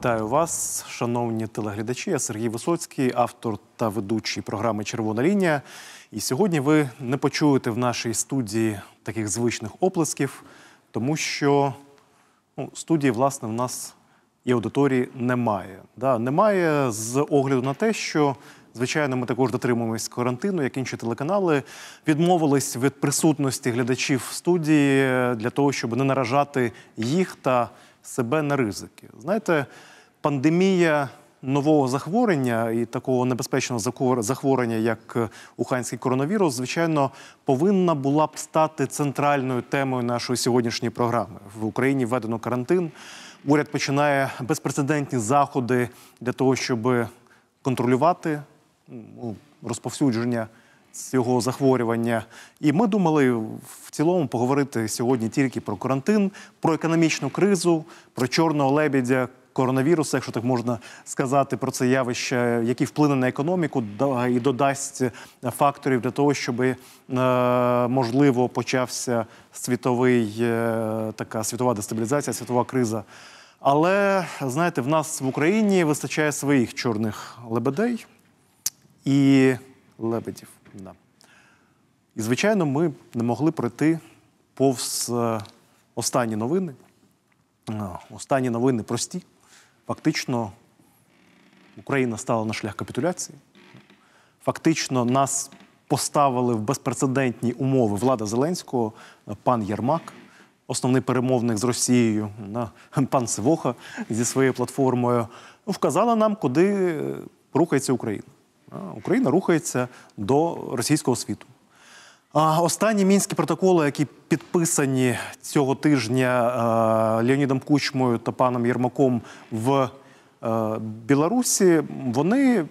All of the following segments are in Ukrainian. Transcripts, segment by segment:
Вітаю вас, шановні телеглядачі. Я Сергій Висоцький, автор та ведучий програми Червона лінія. І сьогодні ви не почуєте в нашій студії таких звичних оплесків, тому що ну, студії, власне, в нас і аудиторії немає. Да, немає з огляду на те, що звичайно ми також дотримуємось карантину, як інші телеканали відмовились від присутності глядачів в студії для того, щоб не наражати їх та себе на ризики. Знаєте, пандемія нового захворювання і такого небезпечного захворювання, як е, уханський коронавірус, звичайно, повинна була б стати центральною темою нашої сьогоднішньої програми. В Україні введено карантин. Уряд починає безпрецедентні заходи для того, щоб контролювати ну, розповсюдження цього захворювання. І ми думали в цілому поговорити сьогодні тільки про карантин, про економічну кризу, про чорного лебедя. Коронавірус, якщо так можна сказати, про це явище, який вплине на економіку і додасть факторів для того, щоб е, можливо почався світовий е, така світова дестабілізація, світова криза. Але знаєте, в нас в Україні вистачає своїх чорних лебедей і лебедів. Да. І, звичайно, ми не могли пройти повз е, останні новини. Останні новини прості. Фактично, Україна стала на шлях капітуляції. Фактично, нас поставили в безпрецедентні умови влада Зеленського, пан Єрмак, основний перемовник з Росією, пан Сивоха зі своєю платформою, ну, вказала нам, куди рухається Україна. Україна рухається до російського світу. Останні мінські протоколи, які підписані цього тижня е, Леонідом Кучмою та паном Єрмаком в е, Білорусі, вони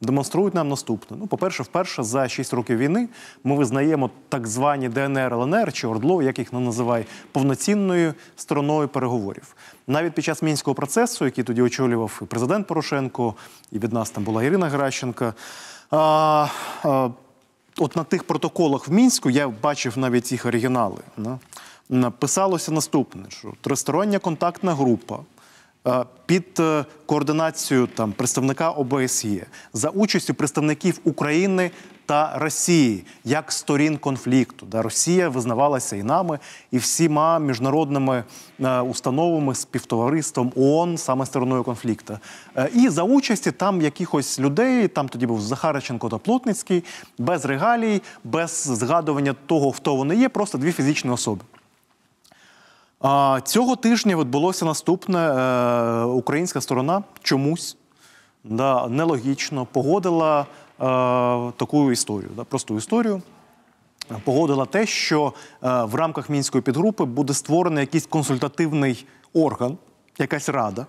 демонструють нам наступне. Ну, по-перше, вперше за 6 років війни ми визнаємо так звані ДНР, ЛНР чи ОРДЛО, як їх не називає, повноцінною стороною переговорів. Навіть під час мінського процесу, який тоді очолював і президент Порошенко, і від нас там була Ірина Геращенко. От на тих протоколах в мінську я бачив навіть їх оригінали. да, Написалося наступне: що тристороння контактна група е, під е, координацією там представника ОБСЄ за участю представників України та Росії як сторін конфлікту. Да, Росія визнавалася і нами, і всіма міжнародними е, установами, співтовариством ООН, саме стороною конфлікту. Е, і за участі там якихось людей, там тоді був Захарченко та Плотницький, без регалій, без згадування того, хто вони є, просто дві фізичні особи. Цього тижня відбулося наступне. Е, українська сторона чомусь да, нелогічно погодила таку історію, да, просту історію. Погодила те, що е, в рамках мінської підгрупи буде створений якийсь консультативний орган, якась рада,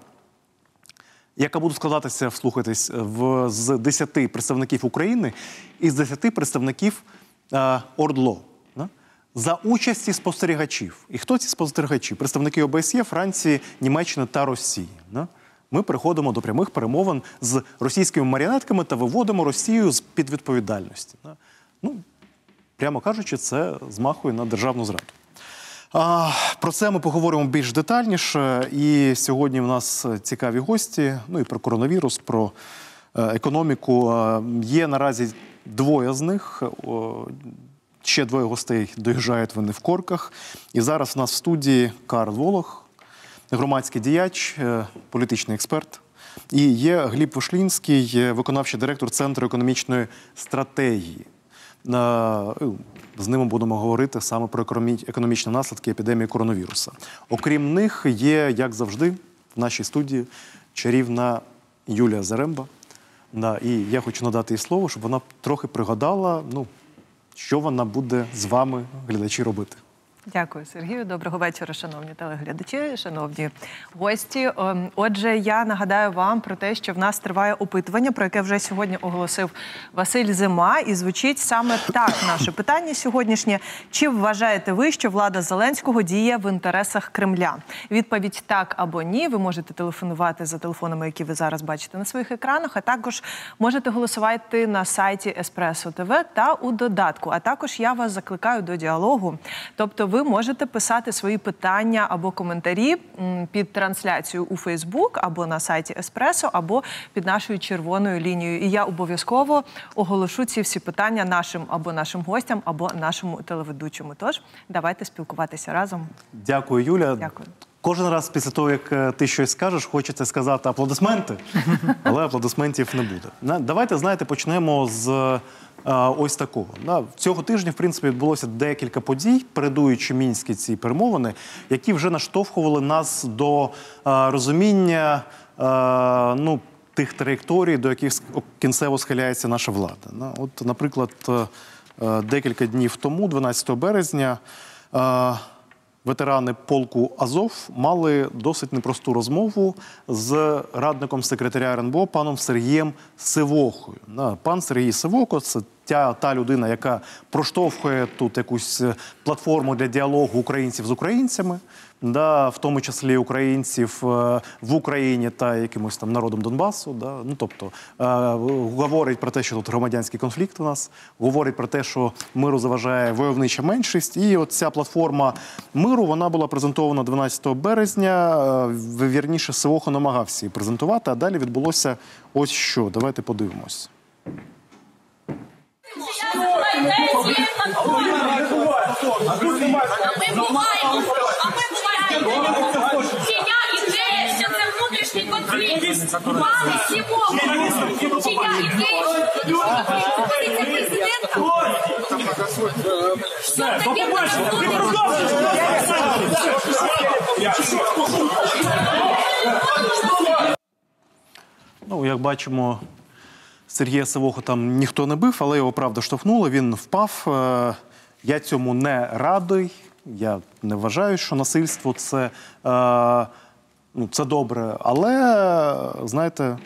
яка буде складатися, вслухайтесь, в, з 10 представників України і з 10 представників е, ОРДЛО. Да? За участі спостерігачів. І хто ці спостерігачі? Представники ОБСЄ, Франції, Німеччини та Росії. Да? Ми переходимо до прямих перемовин з російськими маріонетками та виводимо Росію з під відповідальності. Ну, прямо кажучи, це змахує на державну зраду. А, про це ми поговоримо більш детальніше. І сьогодні в нас цікаві гості. Ну і про коронавірус, про е, економіку. Є наразі двоє з них. Ще двоє гостей доїжджають вони в корках. І зараз в нас в студії Карл Волох, громадський діяч, е, політичний експерт. І є Гліб Вишлінський, е, виконавчий директор Центру економічної стратегії. Е, З ними будемо говорити саме про економічні наслідки епідемії коронавіруса. Окрім них, є, як завжди, в нашій студії чарівна Юлія Заремба. І я хочу надати їй слово, щоб вона трохи пригадала, ну, що вона буде з вами, глядачі, робити. Дякую, Сергію. Доброго вечора, шановні телеглядачі, шановні гості. Ем, Отже, я нагадаю вам про те, що в нас триває опитування, про яке вже сьогодні оголосив Василь Зима. І звучить саме так наше питання сьогоднішнє. Чи вважаєте ви, що влада Зеленського діє в інтересах Кремля? Відповідь так або ні. Ви можете телефонувати за телефонами, які ви зараз бачите на своїх екранах. А також можете голосувати на сайті Еспресо ТВ та у додатку. А також я вас закликаю до діалогу. Тобто, ви ви можете писати свої питання або коментарі під трансляцією у Фейсбук або на сайті Еспресо, або під нашою червоною лінією. І я обов'язково оголошу ці всі питання нашим або нашим гостям, або нашому телеведучому. Тож давайте спілкуватися разом. Дякую, Юля. Дякую. Кожен раз після того, як е, ти щось скажеш, хочеться сказати аплодисменти, але аплодисментів не буде. Давайте, знаєте, почнемо з ось такого. На- Цього тижня, в принципі, відбулося декілька подій, передуючи мінські ці перемовини, які вже наштовхували нас до розуміння ну, тих траєкторій, до яких кінцево схиляється наша влада. На, От, наприклад, е, е, декілька днів тому, 12 березня. Ветерани полку Азов мали досить непросту розмову з радником секретаря РНБО паном Сергієм Сивохою. Пан Сергій Сивоко це та, та людина, яка проштовхує тут якусь е, платформу для діалогу українців з українцями, да, в тому числі українців е, в Україні та якимось там народом Донбасу. Да. Ну, тобто е, говорить про те, що тут громадянський конфлікт у нас, говорить про те, що миру заважає войовнича меншість. І от ця платформа миру вона була презентована 12 березня. Е, Вірніше, Сивохо намагався її презентувати, а далі відбулося ось що. Давайте подивимось. Ми буваємо, ми буваємо. Чия ідея, що це внутрішній конфлікт? Пане Сімово, чия ідея, що це внутрішній конфлікт? Що таке Ну, як бачимо, Сергія Савоху там ніхто не бив, але його правда штовхнуло. Він впав. Е, Я цьому не радий. Я не вважаю, що насильство це, е, ну, це добре. Але, знаєте,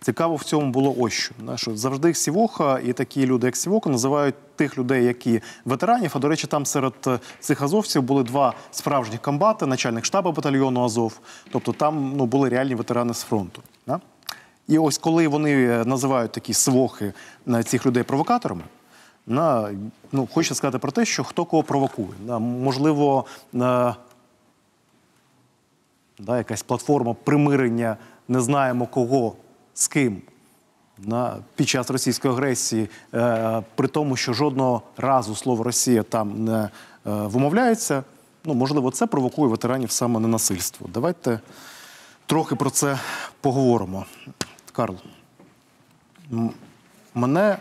цікаво в цьому було ось що. що завжди Сівоха і такі люди, як Сівоха, називають тих людей, які ветеранів. А до речі, там серед е, цих азовців були два справжніх комбати, начальник штабу батальйону Азов. Тобто там ну, були реальні ветерани з фронту. Да? І ось коли вони е, називають такі свохи на цих людей провокаторами, на, ну, хочу сказати про те, що хто кого провокує. На, можливо, на, да, якась платформа примирення, не знаємо кого з ким на, під час російської агресії, е, при тому, що жодного разу слово Росія там не е, вимовляється. Ну, можливо, це провокує ветеранів саме на. Давайте трохи про це поговоримо. Карл, мене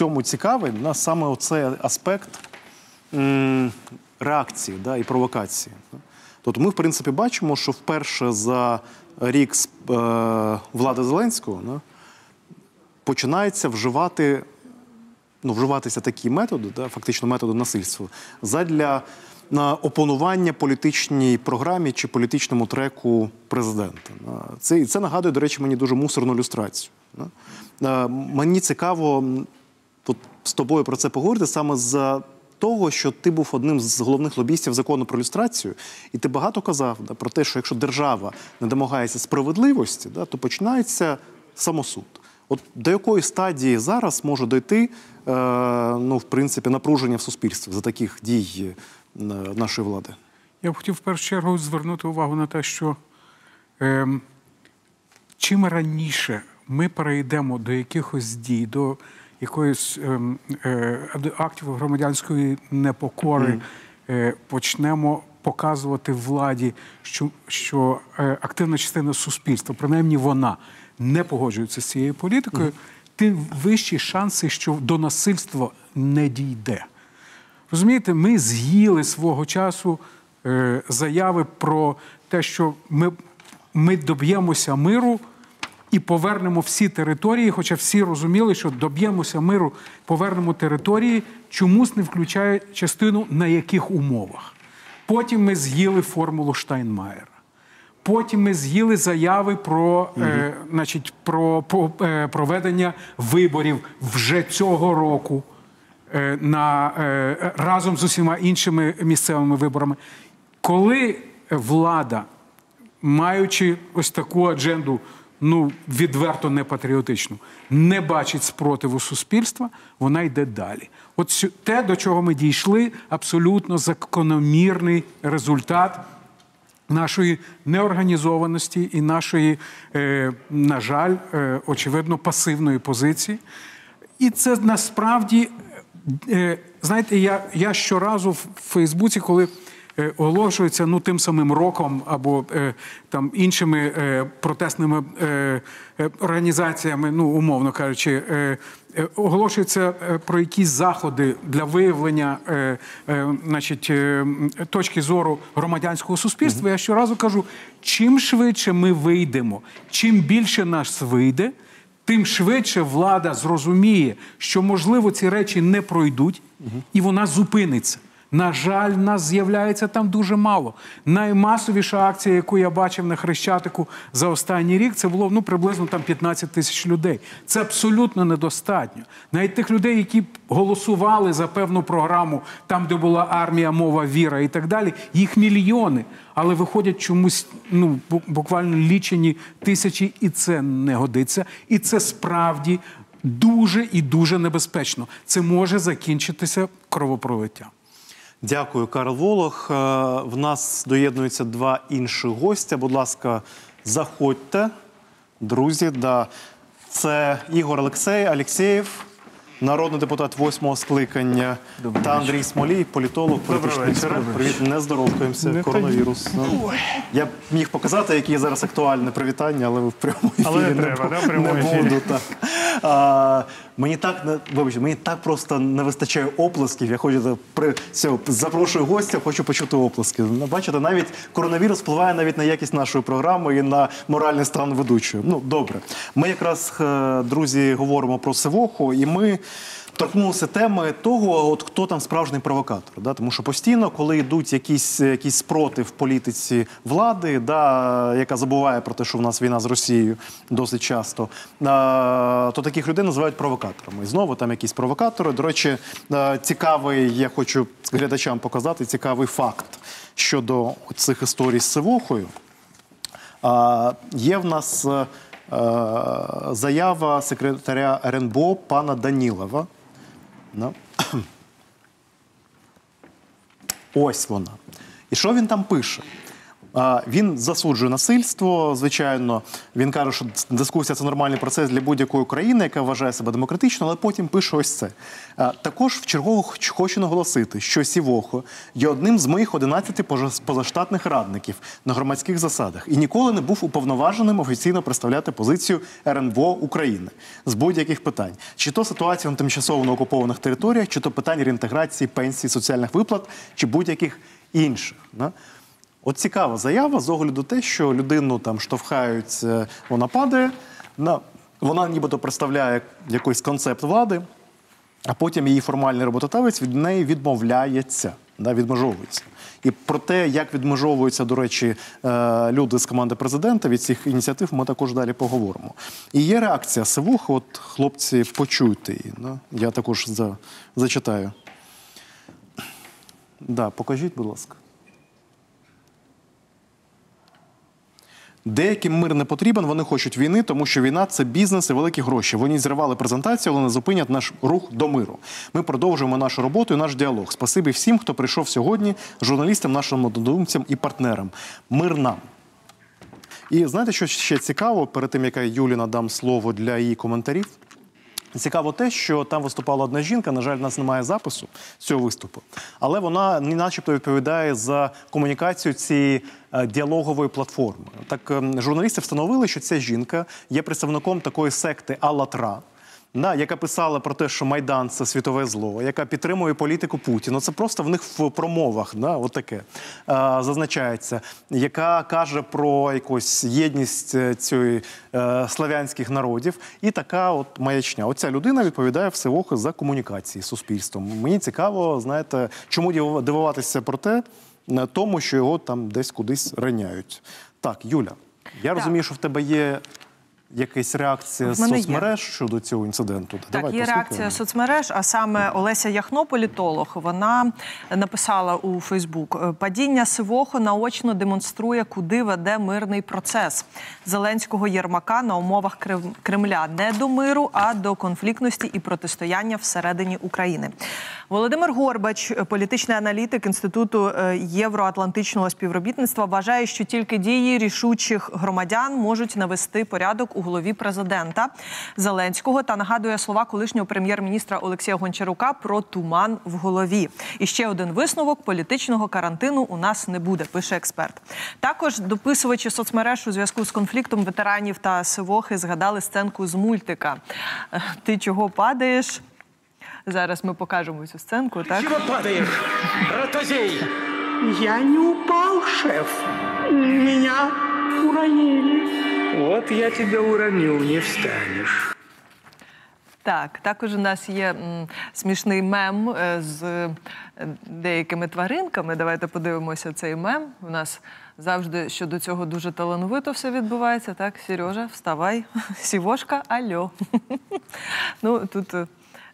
цьому цікавий на саме оцей аспект реакції да, і провокації. Тобто ми, в принципі, бачимо, що вперше за рік е, влади Зеленського да, починається вживати, ну, вживатися такі методи, да, фактично методи насильства, задля на опонування політичній програмі чи політичному треку президента. Це, це нагадує, до речі, мені дуже мусорну люстрацію. Е, Мені цікаво от, з тобою про це поговорити саме з того, що ти був одним з головних лобістів закону про люстрацію, і ти багато казав да, про те, що якщо держава не домагається справедливості, да, то починається самосуд. От до якої стадії зараз може дойти е, ну, в принципі, напруження в суспільстві за таких дій е, нашої влади? Я б хотів в першу чергу звернути увагу на те, що ем, чим раніше ми перейдемо до якихось дій, до якоїсь ем, е, актів громадянської непокори, е, почнемо показувати владі, що, що е, активна частина суспільства, принаймні вона, не погоджується з цією політикою, тим вищі шанси, що до насильства не дійде. Розумієте, ми з'їли свого часу заяви про те, що ми, ми доб'ємося миру і повернемо всі території, хоча всі розуміли, що доб'ємося миру, повернемо території, чомусь не включає частину на яких умовах. Потім ми з'їли формулу Штайнмаєра. Потім ми з'їли заяви про, е, значить, про, по- е, проведення виборів вже цього року е, на, е, разом з усіма іншими місцевими виборами. Коли влада, маючи ось таку адженду ну відверто непатріотичну, не бачить спротиву суспільства, вона йде далі. От те, до чого ми дійшли, абсолютно закономірний результат нашої неорганізованості і нашої, е, на жаль, е, очевидно, пасивної позиції. І це насправді, е, знаєте, я, я щоразу в Фейсбуці, коли оголошується ну, тим самим роком або е, там іншими е, протестними е, е, організаціями, ну умовно кажучи, е, е, оголошується е, про якісь заходи для виявлення е, е, значить, е, точки зору громадянського суспільства. Я щоразу кажу: чим швидше ми вийдемо, чим більше нас вийде тим швидше влада зрозуміє, що можливо ці речі не пройдуть, і вона зупиниться. На жаль, нас з'являється там дуже мало. Наймасовіша акція, яку я бачив на Хрещатику за останній рік, це було ну приблизно там 15 тисяч людей. Це абсолютно недостатньо. Навіть тих людей, які голосували за певну програму, там, де була армія, мова, віра і так далі, їх мільйони. Але виходять чомусь ну буквально лічені тисячі, і це не годиться. І це справді дуже і дуже небезпечно. Це може закінчитися кровопролиттям. Дякую, Карл Волох. Е, В нас доєднуються два інші гостя. Будь ласка, заходьте, друзі. Да. Це Ігор Олексей Алєксєєв, народний депутат восьмого скликання, та Андрій Смолій, політолог, політичний експерт. Привіт, не здоровкаємося. Коронавірус. Ну, Я б міг показати, яке зараз актуальне привітання, але ви в прямому ефірі Але не треба, да, в прямому не ефірі. буду. Так. А, мені так не вибачте, мені так просто не вистачає оплесків. Я хочу при все, запрошую гостя, хочу почути оплески. Ну, Бачите, навіть коронавірус впливає навіть на якість нашої програми і на моральний стан ведучої. Ну добре. Ми якраз е, друзі говоримо про Сивоху, і ми. Торкнулися теми того, от хто там справжній провокатор. Да? Тому що постійно, коли йдуть якісь, якісь спротив політиці влади, да, яка забуває про те, що в нас війна з Росією досить часто, а, то таких людей називають провокаторами. І знову там якісь провокатори. До речі, а, цікавий, я хочу глядачам показати цікавий факт щодо цих історій з Сивохою. А, Є в нас е, е, заява секретаря РНБО пана Данілова. Ну. Ось вона. І що він там пише? Він засуджує насильство. Звичайно, він каже, що дискусія це нормальний процес для будь-якої країни, яка вважає себе демократичною, але потім пише ось це. Також в чергово хоч- хочу наголосити, що Сівохо є одним з моїх 11 пожа- позаштатних радників на громадських засадах і ніколи не був уповноваженим офіційно представляти позицію РНБО України з будь-яких питань, чи то ситуацію на тимчасово окупованих територіях, чи то питань реінтеграції, пенсій, соціальних виплат, чи будь-яких інших. От цікава заява з огляду те, що людину там штовхають, е, вона падає, на, вона нібито представляє якийсь концепт влади, а потім її формальний роботодавець від неї відмовляється, да, відмежовується. І про те, як відмежовуються, до речі, е, люди з команди президента від цих ініціатив, ми також далі поговоримо. І є реакція Сивуха, от хлопці, почуйте її. Да? Я також за, зачитаю. Да, покажіть, будь ласка. Деяким мир не потрібен, вони хочуть війни, тому що війна це бізнес і великі гроші. Вони зірвали презентацію, але не зупинять наш рух до миру. Ми продовжуємо нашу роботу і наш діалог. Спасибі всім, хто прийшов сьогодні, журналістам, нашим однодумцям і партнерам. Мир нам. І знаєте, що ще цікаво, перед тим як я Юлі надам слово для її коментарів. Цікаво те, що там виступала одна жінка. На жаль, в нас немає запису цього виступу, але вона не начебто відповідає за комунікацію цієї е, діалогової платформи. Так ем, журналісти встановили, що ця жінка є представником такої секти Аллатра. Да, яка писала про те, що Майдан це світове зло, яка підтримує політику Путіна. Це просто в них в промовах, да, от таке зазначається, яка каже про якусь єдність е, цієї е, славянських народів. І така от маячня. Оця людина відповідає всевохо за комунікації з суспільством. Мені цікаво, знаєте, чому диву- дивуватися про те, е, тому що його там десь кудись раняють. Так, Юля, я розумію, що в тебе є якась реакція з мене є. соцмереж щодо цього інциденту? Так, Давай є послухаємо. реакція соцмереж, а саме Олеся Яхно, політолог, вона написала у Фейсбук: падіння Сивохо наочно демонструє, куди веде мирний процес Зеленського Єрмака на умовах Кремля не до миру, а до конфліктності і протистояння всередині України. Володимир Горбач, політичний аналітик інституту е, євроатлантичного співробітництва, вважає, що тільки дії рішучих громадян можуть навести порядок у голові президента Зеленського та нагадує слова колишнього прем'єр-міністра Олексія Гончарука про туман в голові. І ще один висновок: політичного карантину у нас не буде, пише експерт. Також дописувачі соцмереж у зв'язку з конфліктом ветеранів та Сивохи згадали сценку з мультика. Е, Ти чого падаєш? Зараз ми покажемо цю сценку. Так Чего падаешь, ротозей? Я не упал, шеф. Меня уронили. Вот я тебя уронил, не встанешь. Так, також у нас є м, смішний мем е, з е, деякими тваринками. Давайте подивимося цей мем. У нас завжди щодо цього дуже талановито все відбувається. Так, Сережа, вставай, сівошка, альо. ну тут, е,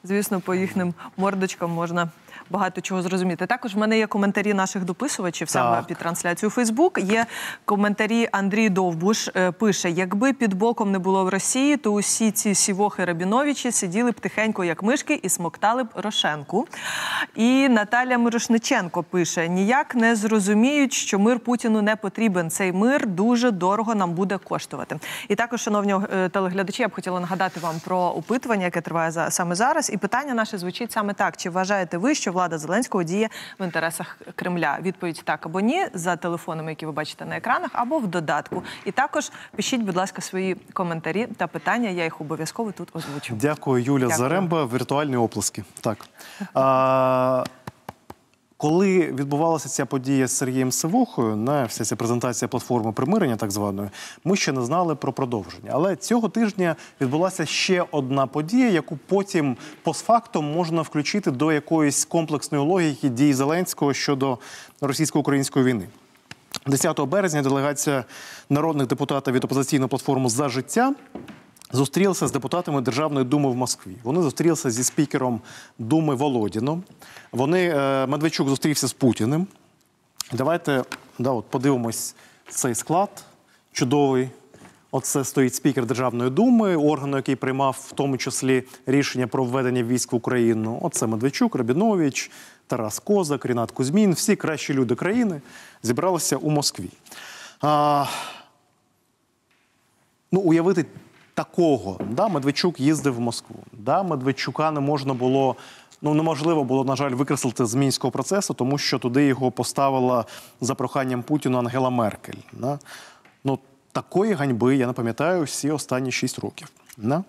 звісно, по їхнім мордочкам можна. Багато чого зрозуміти. Також в мене є коментарі наших дописувачів саме під трансляцію Фейсбук. Є коментарі Андрій Довбуш е, пише: якби під боком не було в Росії, то усі ці сівохи Рабіновичі сиділи б тихенько, як мишки, і смоктали б Рошенку. І Наталя Мирошниченко пише: ніяк не зрозуміють, що мир Путіну не потрібен. Цей мир дуже дорого нам буде коштувати. І також, шановні е, телеглядачі, я б хотіла нагадати вам про опитування, яке триває за саме зараз. І питання наше звучить саме так: чи вважаєте ви, що влада Зеленського діє в інтересах Кремля? Відповідь так або ні за телефонами, які ви бачите на екранах, або в додатку. І також пишіть, будь ласка, свої коментарі та питання. Я їх обов'язково тут озвучу. Дякую, Юля Дякую. Заремба. Віртуальні оплески. Так. А, коли відбувалася ця подія з Сергієм Сивохою, на вся ця презентація платформи примирення, так званої, ми ще не знали про продовження. Але цього тижня відбулася ще одна подія, яку потім постфактом можна включити до якоїсь комплексної логіки дій Зеленського щодо російсько-української війни. 10 березня делегація народних депутатів від опозиційної платформи за життя зустрілася з депутатами Державної думи в Москві. Вони зустрілися зі спікером Думи Володіном. Вони е, Медведчук зустрівся з Путіним. Давайте да, от подивимось цей склад чудовий. Оце стоїть спікер Державної думи, органу, який приймав в тому числі рішення про введення військ в Україну. Оце Медведчук, Рабінович, Тарас Козак, Рінат Кузьмін. Всі кращі люди країни зібралися у Москві. А, ну, уявити такого. Да, Медведчук їздив в Москву. Да, Медведчука не можна було. Ну, неможливо було, на жаль, викреслити з мінського процесу, тому що туди його поставила за проханням Путіна Ангела Меркель. Да? Ну, такої ганьби я не пам'ятаю всі останні шість років. Да?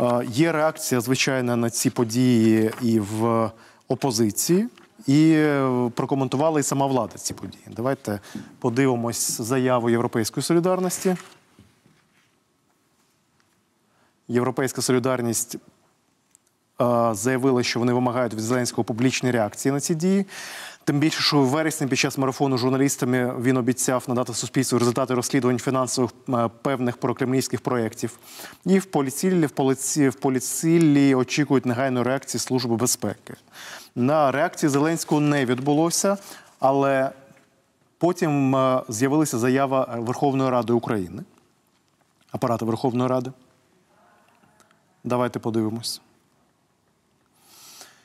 Е, Є реакція, звичайно, на ці події і в опозиції, і прокоментувала і сама влада ці події. Давайте подивимось заяву Європейської солідарності. Європейська солідарність е, заявила, що вони вимагають від Зеленського публічної реакції на ці дії. Тим більше, що в вересні під час марафону журналістами він обіцяв надати суспільству результати розслідувань фінансових е, певних прокремлівських проєктів. І в поліціллі, в поліці, в поліціллі очікують негайної реакції Служби безпеки. На реакції Зеленського не відбулося, але потім е, з'явилася заява Верховної Ради України, апарату Верховної Ради. Давайте подивимось.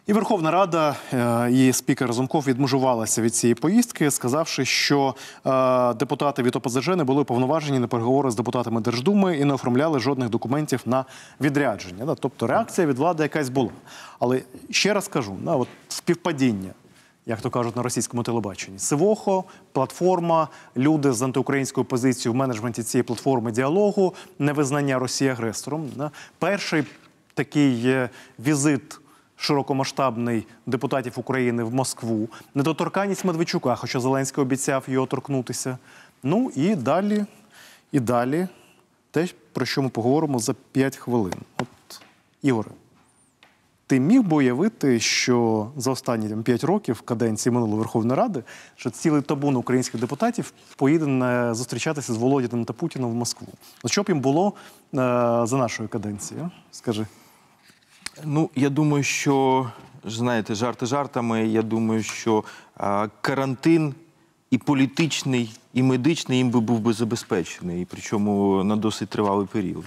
І Верховна Рада е, і спікер Разумков відмежувалася від цієї поїздки, сказавши, що е, депутати від ОПЗЖ не були повноважені на переговори з депутатами Держдуми і не оформляли жодних документів на відрядження. Тобто реакція від влади якась була. Але ще раз кажу, на от співпадіння, як то кажуть на російському телебаченні. Сивохо, платформа, люди з антиукраїнською позицією в менеджменті цієї платформи діалогу, невизнання Росії агресором. Перший такий е, візит широкомасштабний депутатів України в Москву, недоторканність Медведчука, хоча Зеленський обіцяв його торкнутися. Ну і далі, і далі те, про що ми поговоримо за 5 хвилин. От, Ігоре, ти міг би уявити, що за останні там, 5 років каденції минулої Верховної Ради, що цілий табун українських депутатів поїде на зустрічатися з Володіним та Путіном в Москву. От що б їм було е, за нашої каденції? а? Скажи. Ну, я думаю, що знаєте, жарти жартами. Я думаю, що а, карантин і політичний, і медичний їм би був би забезпечений, причому на досить тривалий період.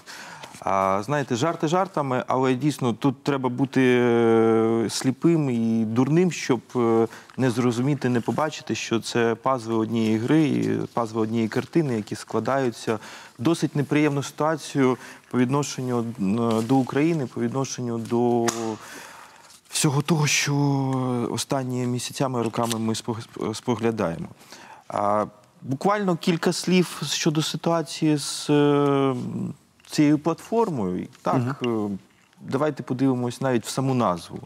А знаєте, жарти жартами, але дійсно тут треба бути е, сліпим і дурним, щоб е, не зрозуміти, не побачити, що це пазли однієї гри, і пазли однієї картини, які складаються досить неприємну ситуацію по відношенню до України, по відношенню до всього того, що останніми місяцями, роками ми спог- споглядаємо. Буквально кілька слів щодо ситуації з е, цією платформою. Так, е, давайте подивимось навіть в саму назву.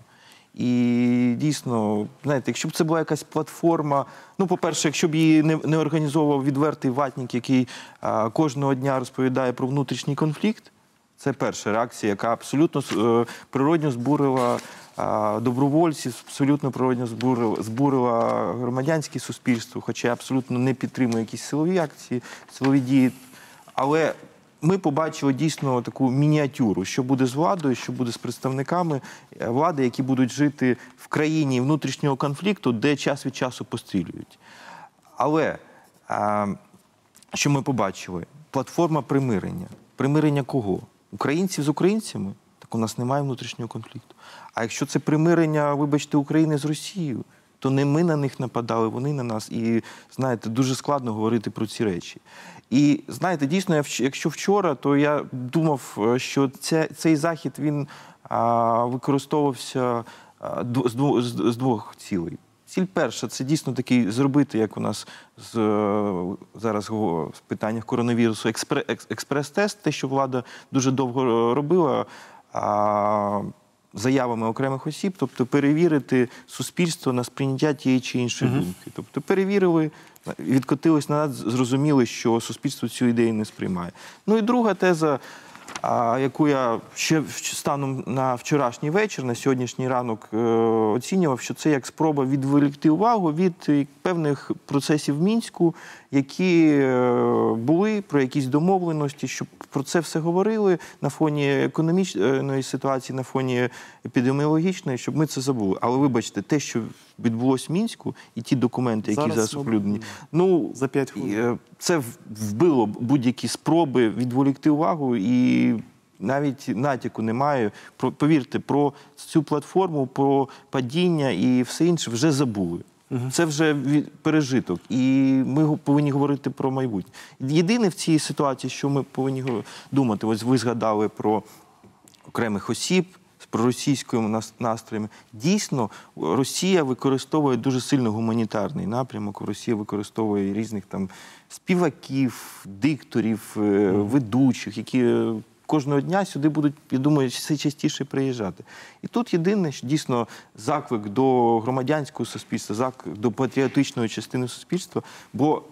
І дійсно, знаєте, якщо б це була якась платформа, ну, по-перше, якщо б її не, не організовував відвертий ватник, який а, кожного дня розповідає про внутрішній конфлікт, це перша реакція, яка абсолютно е, природньо збурила а, добровольців, абсолютно природньо збурила, збурила громадянське суспільство, хоча я абсолютно не підтримую якісь силові акції, силові дії. Але ми побачили дійсно таку мініатюру, що буде з владою, що буде з представниками е, влади, які будуть жити в країні внутрішнього конфлікту, де час від часу пострілюють. Але а, що ми побачили? Платформа примирення. Примирення кого? Українців з українцями? Так у нас немає внутрішнього конфлікту. А якщо це примирення, вибачте, України з Росією, то не ми на них нападали, вони на нас. І знаєте, дуже складно говорити про ці речі. І знаєте, дійсно, я якщо вчора, то я думав, е, що це, цей захід він а, використовувався а, з, двох- з, двох цілей. Ціль перша це дійсно такий зробити, як у нас з е, зараз в питаннях коронавірусу, експре, експрес-тест, те, що влада дуже довго е, робила. А, Заявами окремих осіб, тобто перевірити суспільство на сприйняття тієї чи іншої думки. Тобто перевірили, відкотились назад, зрозуміли, що суспільство цю ідею не сприймає. Ну і друга теза, а, яку я ще станом на вчорашній вечір, на сьогоднішній ранок е, оцінював, що це як спроба відволікти увагу від е, певних процесів в мінську, які е, були про якісь домовленості, щоб про це все говорили на фоні економічної ситуації, на фоні епідеміологічної, щоб ми це забули. Але вибачте, те, що відбулось в мінську, і ті документи, які Зараз, ну, оприлюднені, ну за п'ять хвилин. е, це вбило будь-які спроби відволікти увагу і. Навіть натяку немає. Про повірте, про цю платформу, про падіння і все інше вже забули. Це вже пережиток, і ми повинні говорити про майбутнє. Єдине в цій ситуації, що ми повинні думати, ось ви згадали про окремих осіб з проросійськими нас- настроями. Дійсно, Росія використовує дуже сильно гуманітарний напрямок. Росія використовує різних там співаків, дикторів, е, ведучих, які е, кожного дня сюди будуть, я думаю, все частіше приїжджати. І тут єдине, що дійсно заклик до громадянського суспільства, заклик до патріотичної частини суспільства, бо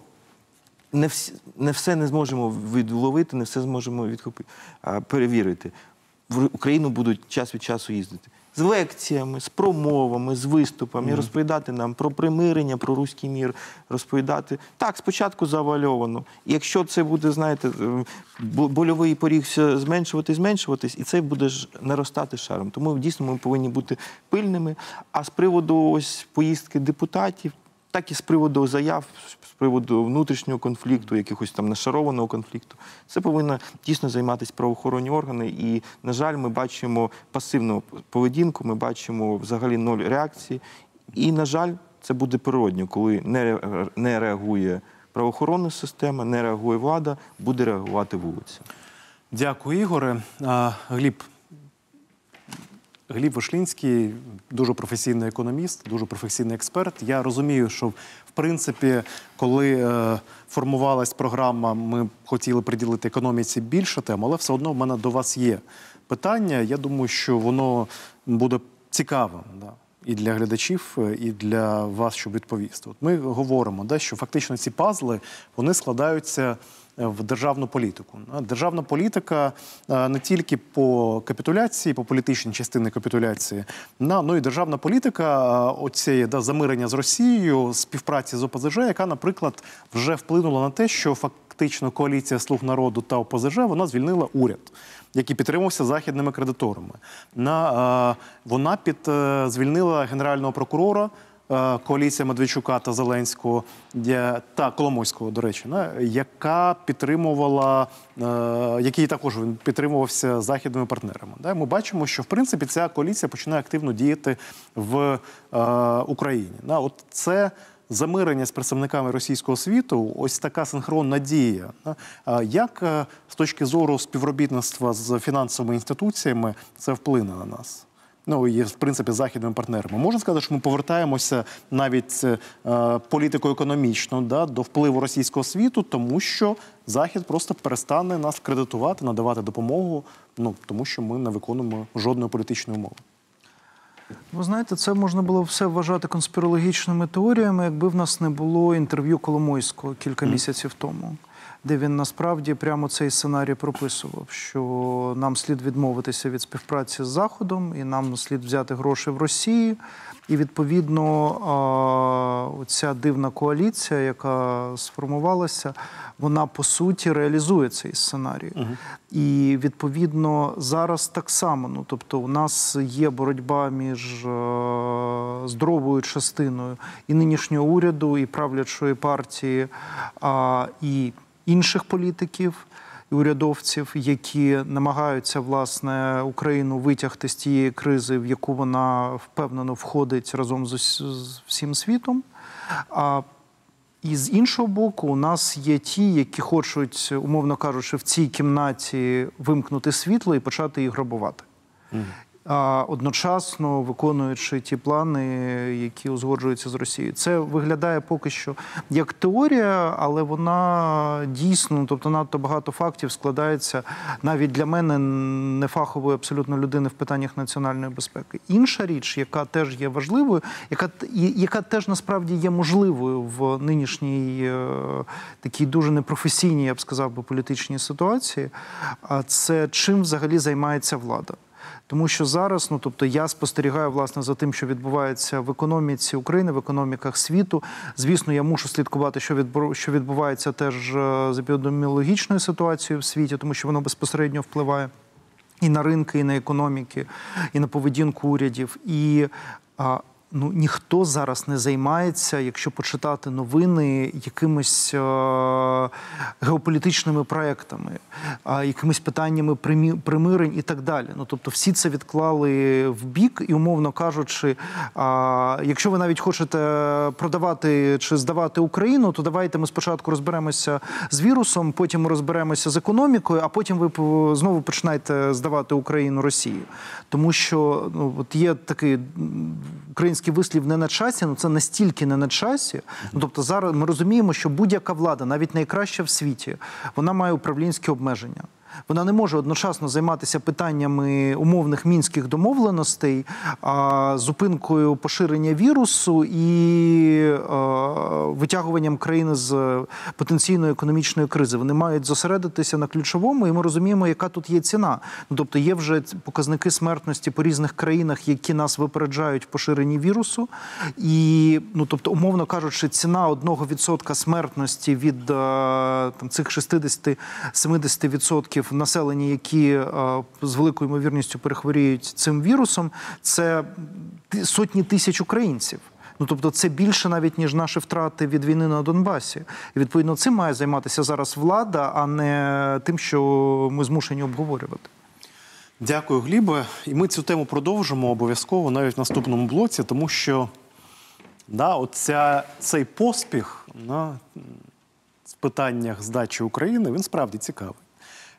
не, всі, не все не зможемо відловити, не все зможемо відхопити, перевірити. В Україну будуть час від часу їздити. З лекціями, з промовами, з виступами, розповідати нам про примирення, про руський мір, розповідати. Так, спочатку завальовано. Якщо це буде, знаєте, е, больовий поріг зменшувати, зменшуватись, і це буде ж наростати шаром. Тому дійсно ми повинні бути пильними. А з приводу ось поїздки депутатів, так і з приводу заяв, з приводу внутрішнього конфлікту, якихось там нашарованого конфлікту. Це повинна дійсно займатися правоохоронні органи. І, на жаль, ми бачимо пасивну поведінку, ми бачимо взагалі ноль реакції. І, на жаль, це буде природньо, коли не, не реагує правоохоронна система, не реагує влада, буде реагувати вулиця. Дякую, Ігоре. А, Гліб. Гліб Вишлінський дуже професійний економіст, дуже професійний експерт. Я розумію, що в принципі, коли е, формувалась програма, ми хотіли приділити економіці більше тем, але все одно в мене до вас є питання. Я думаю, що воно буде цікавим. Да. І для глядачів, е, і для вас, щоб відповісти. От ми говоримо, да, що фактично ці пазли вони складаються в державну політику. Державна політика не тільки по капітуляції, по політичній частині капітуляції, ну і державна політика оцієї да, замирення з Росією, співпраці з ОПЗЖ, яка, наприклад, вже вплинула на те, що фактично коаліція слуг народу та ОПЗЖ вона звільнила уряд. Який підтримувався західними кредиторами. На, вона під, е, звільнила генерального прокурора коаліція Медведчука та Зеленського та Коломойського, до речі, яка підтримувала, е, який також він підтримувався західними партнерами. Ми бачимо, що в принципі ця коаліція починає активно діяти в е, Україні. От це замирення з представниками російського світу, ось така синхронна дія. Як е, з точки зору співробітництва з фінансовими інституціями це вплине на нас? Ну і в принципі західними партнерами. Можна сказати, що ми повертаємося навіть е, політико-економічно да, до впливу російського світу, тому що Захід просто перестане нас кредитувати, надавати допомогу, ну тому що ми не виконуємо жодної політичної умови. Ви знаєте, це можна було все вважати конспірологічними теоріями, якби в нас не було інтерв'ю Коломойського кілька місяців тому, де він насправді прямо цей сценарій прописував, що нам слід відмовитися від співпраці з Заходом, і нам слід взяти гроші в Росії. І відповідно ця дивна коаліція, яка сформувалася, вона по суті реалізує цей сценарій. І відповідно зараз так само. Ну тобто, у нас є боротьба між здоровою частиною і нинішнього уряду, і правлячої партії, і інших політиків. І урядовців, які намагаються власне Україну витягти з тієї кризи, в яку вона впевнено входить разом з, ус- з всім світом. А і з іншого боку, у нас є ті, які хочуть, умовно кажучи, в цій кімнаті вимкнути світло і почати їх грабувати. А одночасно виконуючи ті плани, які узгоджуються з Росією. Це виглядає поки що як теорія, але вона дійсно, тобто надто багато фактів складається навіть для мене нефахової абсолютно людини в питаннях національної безпеки. Інша річ, яка теж є важливою, яка яка теж насправді є можливою в нинішній е, такій дуже непрофесійній, я б сказав, би, політичній ситуації, а це чим взагалі займається влада. Тому що зараз, ну тобто, я спостерігаю власне за тим, що відбувається в економіці України, в економіках світу. Звісно, я мушу слідкувати, що що відбувається теж е, з епідеміологічною ситуацією в світі, тому що воно безпосередньо впливає і на ринки, і на економіки, і на поведінку урядів. І а, ну, ніхто зараз не займається, якщо почитати новини, якимись е, геополітичними проектами, а, якимись питаннями примирень і так далі. Ну, тобто, всі це відклали в бік, і, умовно кажучи, а, якщо ви навіть хочете продавати чи здавати Україну, то давайте ми спочатку розберемося з вірусом, потім ми розберемося з економікою, а потім ви знову починаєте здавати Україну Росії. Тому що ну, от є такий український вислів не на часі, ну це настільки не на часі. Ну, тобто зараз ми розуміємо, що будь-яка влада, навіть найкраща в світі, вона має управлінські обмеження. Вона не може одночасно займатися питаннями умовних мінських домовленостей, а, зупинкою поширення вірусу і е, витягуванням країни з потенційної економічної кризи. Вони мають зосередитися на ключовому, і ми розуміємо, яка тут є ціна. Ну, тобто є вже показники смертності по різних країнах, які нас випереджають в поширенні вірусу. І, ну тобто, умовно кажучи, ціна 1% смертності від е, там цих 60-70% населення, які е, з великою ймовірністю перехворіють цим вірусом, це сотні тисяч українців. Ну тобто, це більше навіть ніж наші втрати від війни на Донбасі. І відповідно цим має займатися зараз влада, а не тим, що ми змушені обговорювати. Дякую, Глібе. І ми цю тему продовжимо обов'язково навіть в наступному блоці, тому що да, оця, цей поспіх на в питаннях здачі України він справді цікавий.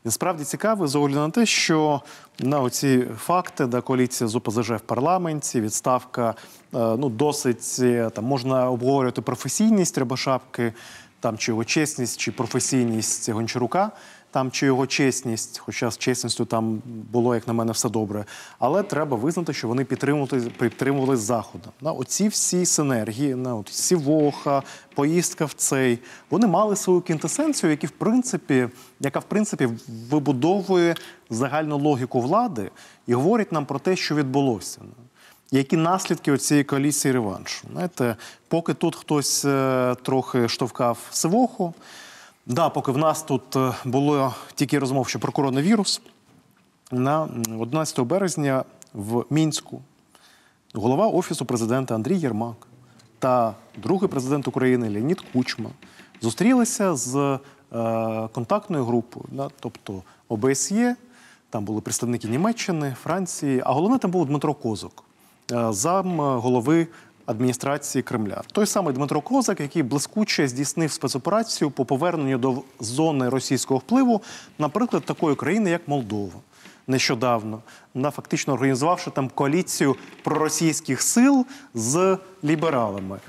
Справді цікавий з огляду на те, що на оці факти, да, коаліція з ОПЗЖ в парламенті, відставка, е, ну досить е, там можна обговорювати професійність Рябошапки, там чи його чесність, чи професійність Гончарука. Там чи його чесність, хоча з чесністю там було, як на мене, все добре. Але треба визнати, що вони підтримували, підтримували Заходом. Да, оці всі синергії, да, от Сівоха, поїздка в цей, вони мали свою кінтесенцію, які в принципі, яка в принципі вибудовує загальну логіку влади і говорить нам про те, що відбулося. Які наслідки цієї коаліції реваншу? Знаєте, поки тут хтось е, трохи штовхав Сивоху, да, поки в нас тут е, було тільки розмов, що про коронавірус, на м, 11 березня в Мінську голова Офісу президента Андрій Єрмак та другий президент України Леонід Кучма зустрілися з е, контактною групою, да, тобто ОБСЄ, там були представники Німеччини, Франції, а головне там був Дмитро Козак, е, зам голови адміністрації Кремля. Той самий Дмитро Козак, який блискуче здійснив спецоперацію по поверненню до зони російського впливу, наприклад, такої країни, як Молдова. Нещодавно фактично організувавши там коаліцію проросійських сил з лібералами.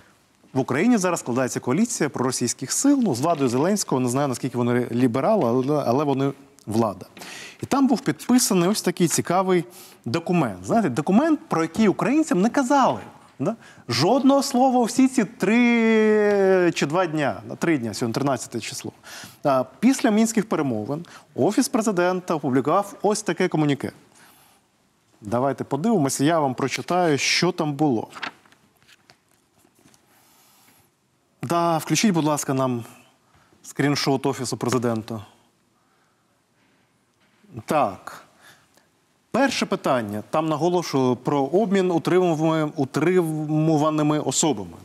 В Україні зараз складається коаліція проросійських сил. Ну, з владою Зеленського не знаю наскільки вони ліберали, але вони влада. І там був підписаний ось такий цікавий документ. Знаєте, документ, про який українцям не казали. Да? Жодного слова всі ці три чи два дня, три дня, сьогодні 13 число. Після мінських перемовин Офіс президента опублікував ось таке комуніке. Давайте подивимося, я вам прочитаю, що там було. Да, включіть, будь ласка, нам скріншот Офісу президента. Так. Перше питання. Там наголошую про обмін утримуваними, особами.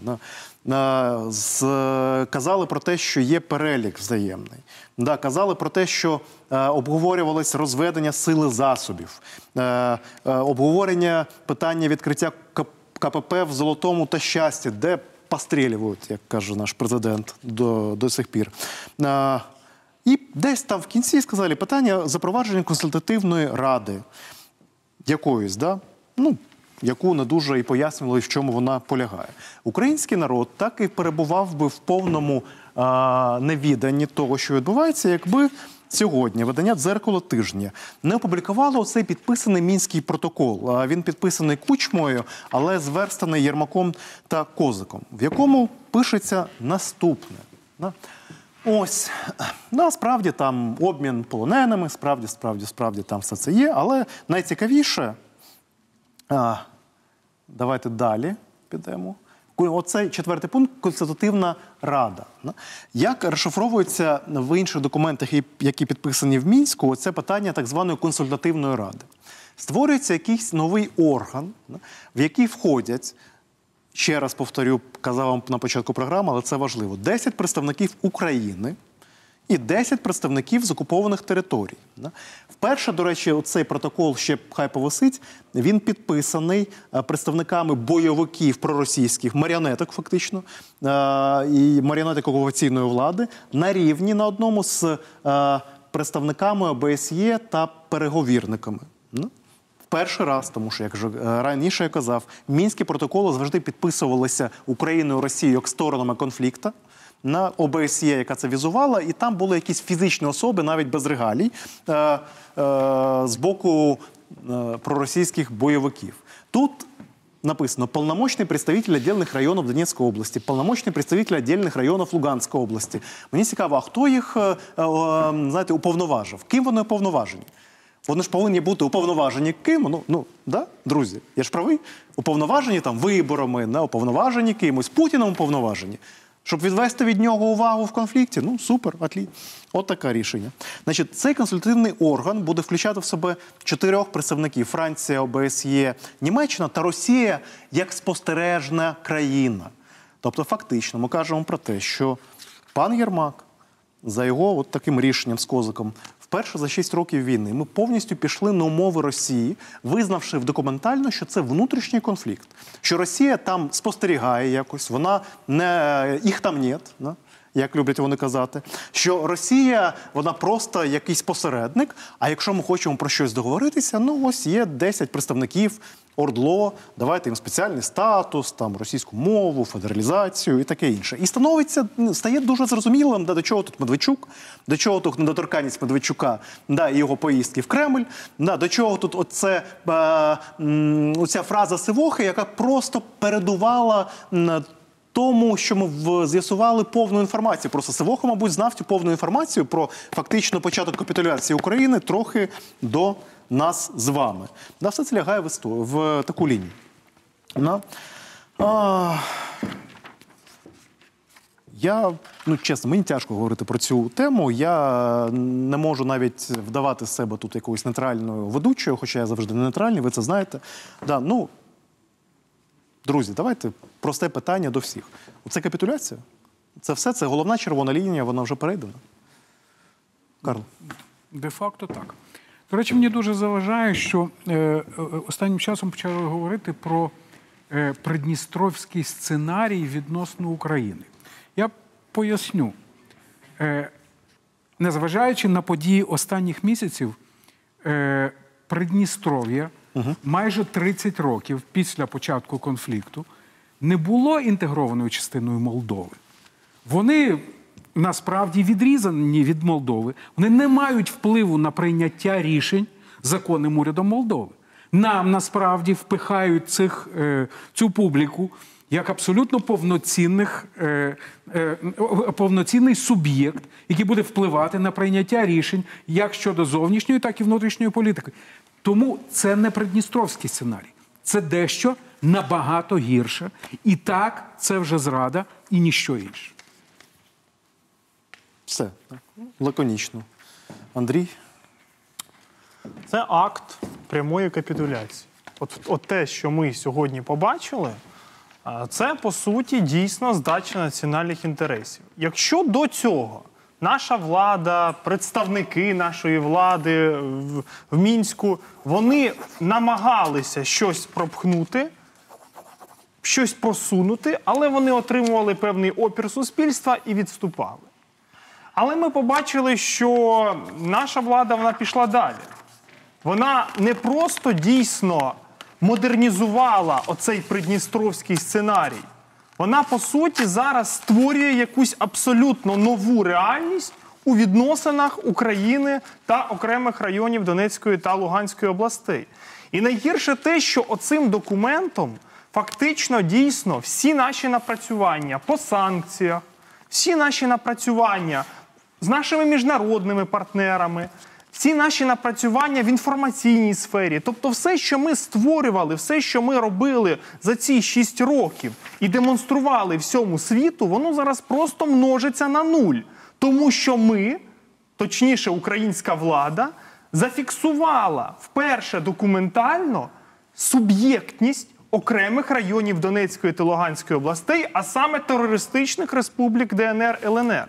Казали про те, що є перелік взаємний. Да, казали про те, що е, обговорювалось розведення сили засобів, е, е, обговорення питання відкриття КПП в Золотому та щасті, де пострілюють, як каже наш президент до, до сих пір. Е, і десь там в кінці сказали питання запровадження консультативної ради якоїсь, да? ну, яку не дуже і пояснювали, в чому вона полягає. Український народ так і перебував би в повному а, невіданні того, що відбувається, якби сьогодні видання дзеркало тижня не опублікувало цей підписаний мінський протокол. Він підписаний кучмою, але зверстаний Єрмаком та Козиком, в якому пишеться наступне. Ось насправді там обмін полоненими, справді, справді, справді там все це є. Але найцікавіше, а, давайте далі підемо. Оцей четвертий пункт консультативна рада. Як розшифровується в інших документах, які- підписані в мінську, це питання так званої консультативної ради. Створюється якийсь новий орган, в який входять ще раз повторю, казав вам на початку програми, але це важливо: 10 представників України і 10 представників з окупованих територій. Вперше, до речі, цей протокол ще хай повисить. Він підписаний е, представниками бойовиків проросійських маріонеток, фактично, е, і маріонеток окупаційної влади на рівні на одному з е, представниками ОБСЄ та переговірниками Ну, Перший раз, тому що як же е, раніше я казав, мінські протоколи завжди підписувалися Україною і Росією як сторонами конфлікту на ОБСЄ, яка це візувала, і там були якісь фізичні особи, навіть без регалій, е, е, з боку е, проросійських бойовиків. Тут написано полномочный представитель отдельных районов Донецкой области, полномочный представитель отдельных районів Луганської області. Мені цікаво, а хто їх е, е, знаєте, уповноважив? Ким вони уповноважені? Вони ж повинні бути уповноважені ким? Ну, ну да, друзі, я ж правий. Уповноважені там виборами, не уповноважені кимось, Путіном уповноважені. Щоб відвести від нього увагу в конфлікті, ну супер, атлі. От таке рішення. Значить, цей консультативний орган буде включати в себе чотирьох представників: Франція, ОБСЄ, Німеччина та Росія як спостережна країна. Тобто, фактично, ми кажемо про те, що пан Єрмак за його от таким рішенням з козиком. Вперше за 6 років війни ми повністю пішли на умови Росії, визнавши документально, що це внутрішній конфлікт, що Росія там спостерігає якось, вона не їх там нет. Да? Як люблять вони казати, що Росія вона просто якийсь посередник. А якщо ми хочемо про щось договоритися, ну ось є 10 представників ОРДЛО, давайте їм спеціальний статус, там російську мову, федералізацію і таке інше. І становиться стає дуже зрозумілим, да, до чого тут Медведчук, до чого тут недоторканність Медведчука, да, і його поїздки в Кремль, да, до чого тут оце, е, оця фраза Сивохи, яка просто передувала. Тому, що ми з'ясували повну інформацію. Просто Сивоха, мабуть, знав цю повну інформацію про фактично початок капітуляції України трохи до нас з вами. Да, все це лягає в, істо- в таку лінію. Да? А, я, ну чесно, мені тяжко говорити про цю тему. Я не можу навіть вдавати з себе тут якоюсь нейтральною ведучою, хоча я завжди не нейтральний, ви це знаєте. Да, ну, друзі, давайте просте питання до всіх. Це капітуляція? Це все, це головна червона лінія, вона вже перейдена. Карл. Де-факто так. До речі, мені дуже заважає, що е, е, останнім часом почали говорити про е, придністровський сценарій відносно України. Я поясню. Е, незважаючи на події останніх місяців, е, Придністров'я майже 30 років після початку конфлікту не було інтегрованою частиною Молдови. Вони насправді відрізані від Молдови. Вони не мають впливу на прийняття рішень законним урядом Молдови. Нам насправді впихають цих, е, цю публіку як абсолютно повноцінних, е, е, повноцінний суб'єкт, який буде впливати на прийняття рішень як щодо зовнішньої, так і внутрішньої політики. Тому це не придністровський сценарій. Це дещо набагато гірше. І так, це вже зрада і ніщо інше. Все. Лаконічно. Андрій? Це акт прямої капітуляції. От, от те, що ми сьогодні побачили, а, це по суті дійсно здача національних інтересів. Якщо до цього наша влада, представники нашої влади в, в Мінську, вони намагалися щось пропхнути, щось просунути, але вони отримували певний опір суспільства і відступали. Але ми побачили, що наша влада вона пішла далі. Вона не просто дійсно модернізувала оцей придністровський сценарій. Вона, по суті, зараз створює якусь абсолютно нову реальність у відносинах України та окремих районів Донецької та Луганської областей. І найгірше те, що оцим документом фактично дійсно всі наші напрацювання по санкціях, всі наші напрацювання з нашими міжнародними партнерами, всі наші напрацювання в інформаційній сфері, тобто все, що ми створювали, все, що ми робили за ці 6 років і демонстрували всьому світу, воно зараз просто множиться на нуль. Тому що ми, точніше, українська влада, зафіксувала вперше документально суб'єктність окремих районів Донецької та Луганської областей, а саме терористичних республік ДНР ЛНР.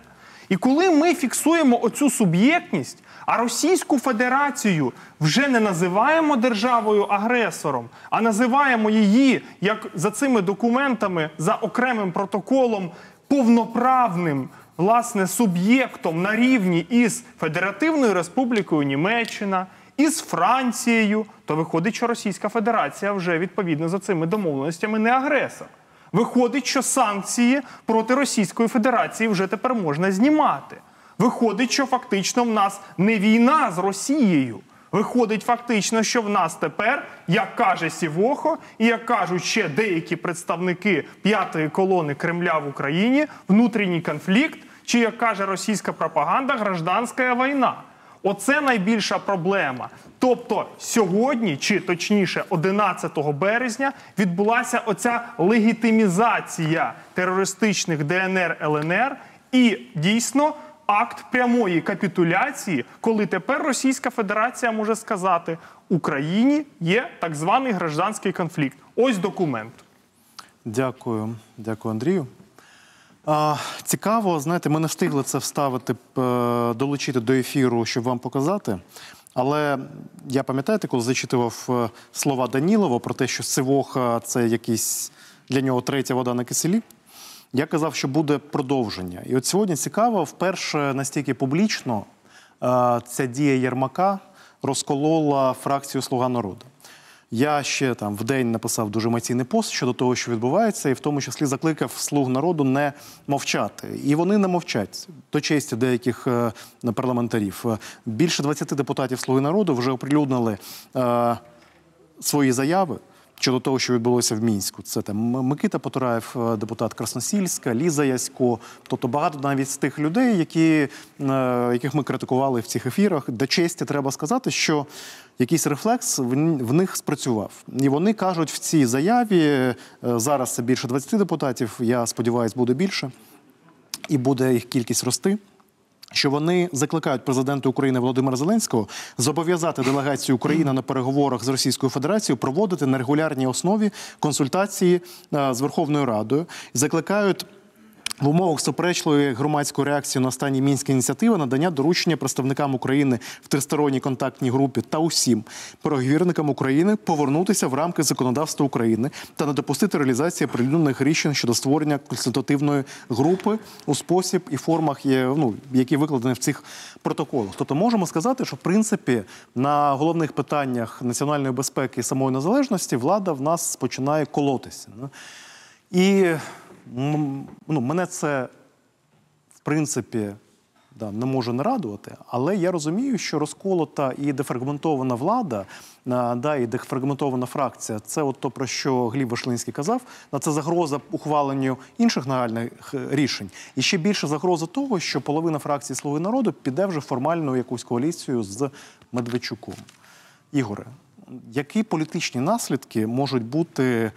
І коли ми фіксуємо оцю суб'єктність, а Російську Федерацію вже не називаємо державою-агресором, а називаємо її як за цими документами, за окремим протоколом, повноправним власне суб'єктом на рівні із Федеративною Республікою Німеччина, із Францією, то виходить, що Російська Федерація вже відповідно за цими домовленостями не агресор. Виходить, що санкції проти Російської Федерації вже тепер можна знімати. Виходить, що фактично в нас не війна з Росією. Виходить фактично, що в нас тепер, як каже Сівохо, і як кажуть ще деякі представники п'ятої колони Кремля в Україні, внутрішній конфлікт, чи як каже російська пропаганда, гражданська війна. Оце найбільша проблема. Тобто сьогодні, чи точніше, 11 березня, відбулася оця легітимізація терористичних ДНР ЛНР і дійсно акт прямої капітуляції, коли тепер Російська Федерація може сказати, Україні є так званий гражданський конфлікт. Ось документ. Дякую, дякую, Андрію. А, цікаво, знаєте, ми не встигли це вставити, е, долучити до ефіру, щоб вам показати. Але я пам'ятаєте, коли зачитував е, слова Данілова про те, що Сивоха це якийсь для нього третя вода на киселі. Я казав, що буде продовження. І от сьогодні цікаво, вперше настільки публічно е, ця дія Єрмака розколола фракцію Слуга народу. Я ще там в день написав дуже емоційний пост щодо того, що відбувається, і в тому числі закликав слуг народу не мовчати. І вони не мовчать до честі деяких е, парламентарів. Більше 20 депутатів Слуги народу вже оприлюднили е, свої заяви. Щодо того, що відбулося в мінську, це там Микита Потураєв, е, депутат Красносільська, Ліза Ясько. Тобто багато навіть з тих людей, які, е, яких ми критикували в цих ефірах. До честі треба сказати, що якийсь рефлекс в них спрацював. І вони кажуть в цій заяві е, зараз це більше 20 депутатів. Я сподіваюся, буде більше, і буде їх кількість рости що вони закликають президента України Володимира Зеленського зобов'язати делегацію України на переговорах з Російською Федерацією проводити на регулярній основі консультації е, з Верховною Радою. Закликають. В умовах суперечливої громадської реакції на останні мінські ініціативи надання доручення представникам України в тристоронній контактній групі та усім переговірникам України повернутися в рамки законодавства України та не допустити реалізації определених рішень щодо створення консультативної групи у спосіб і формах, ну, які викладені в цих протоколах. Тобто можемо сказати, що в принципі на головних питаннях національної безпеки і самої незалежності влада в нас починає колотися. І ну, мене це, в принципі, да, не може не радувати, але я розумію, що розколота і дефрагментована влада, да, і дефрагментована фракція це от то, про що Гліб Вашлинський казав. На це загроза ухваленню інших нагальних е, рішень. І ще більше загроза того, що половина фракції Слуги народу піде вже в формальну якусь коаліцію з Медведчуком. Ігоре, які політичні наслідки можуть бути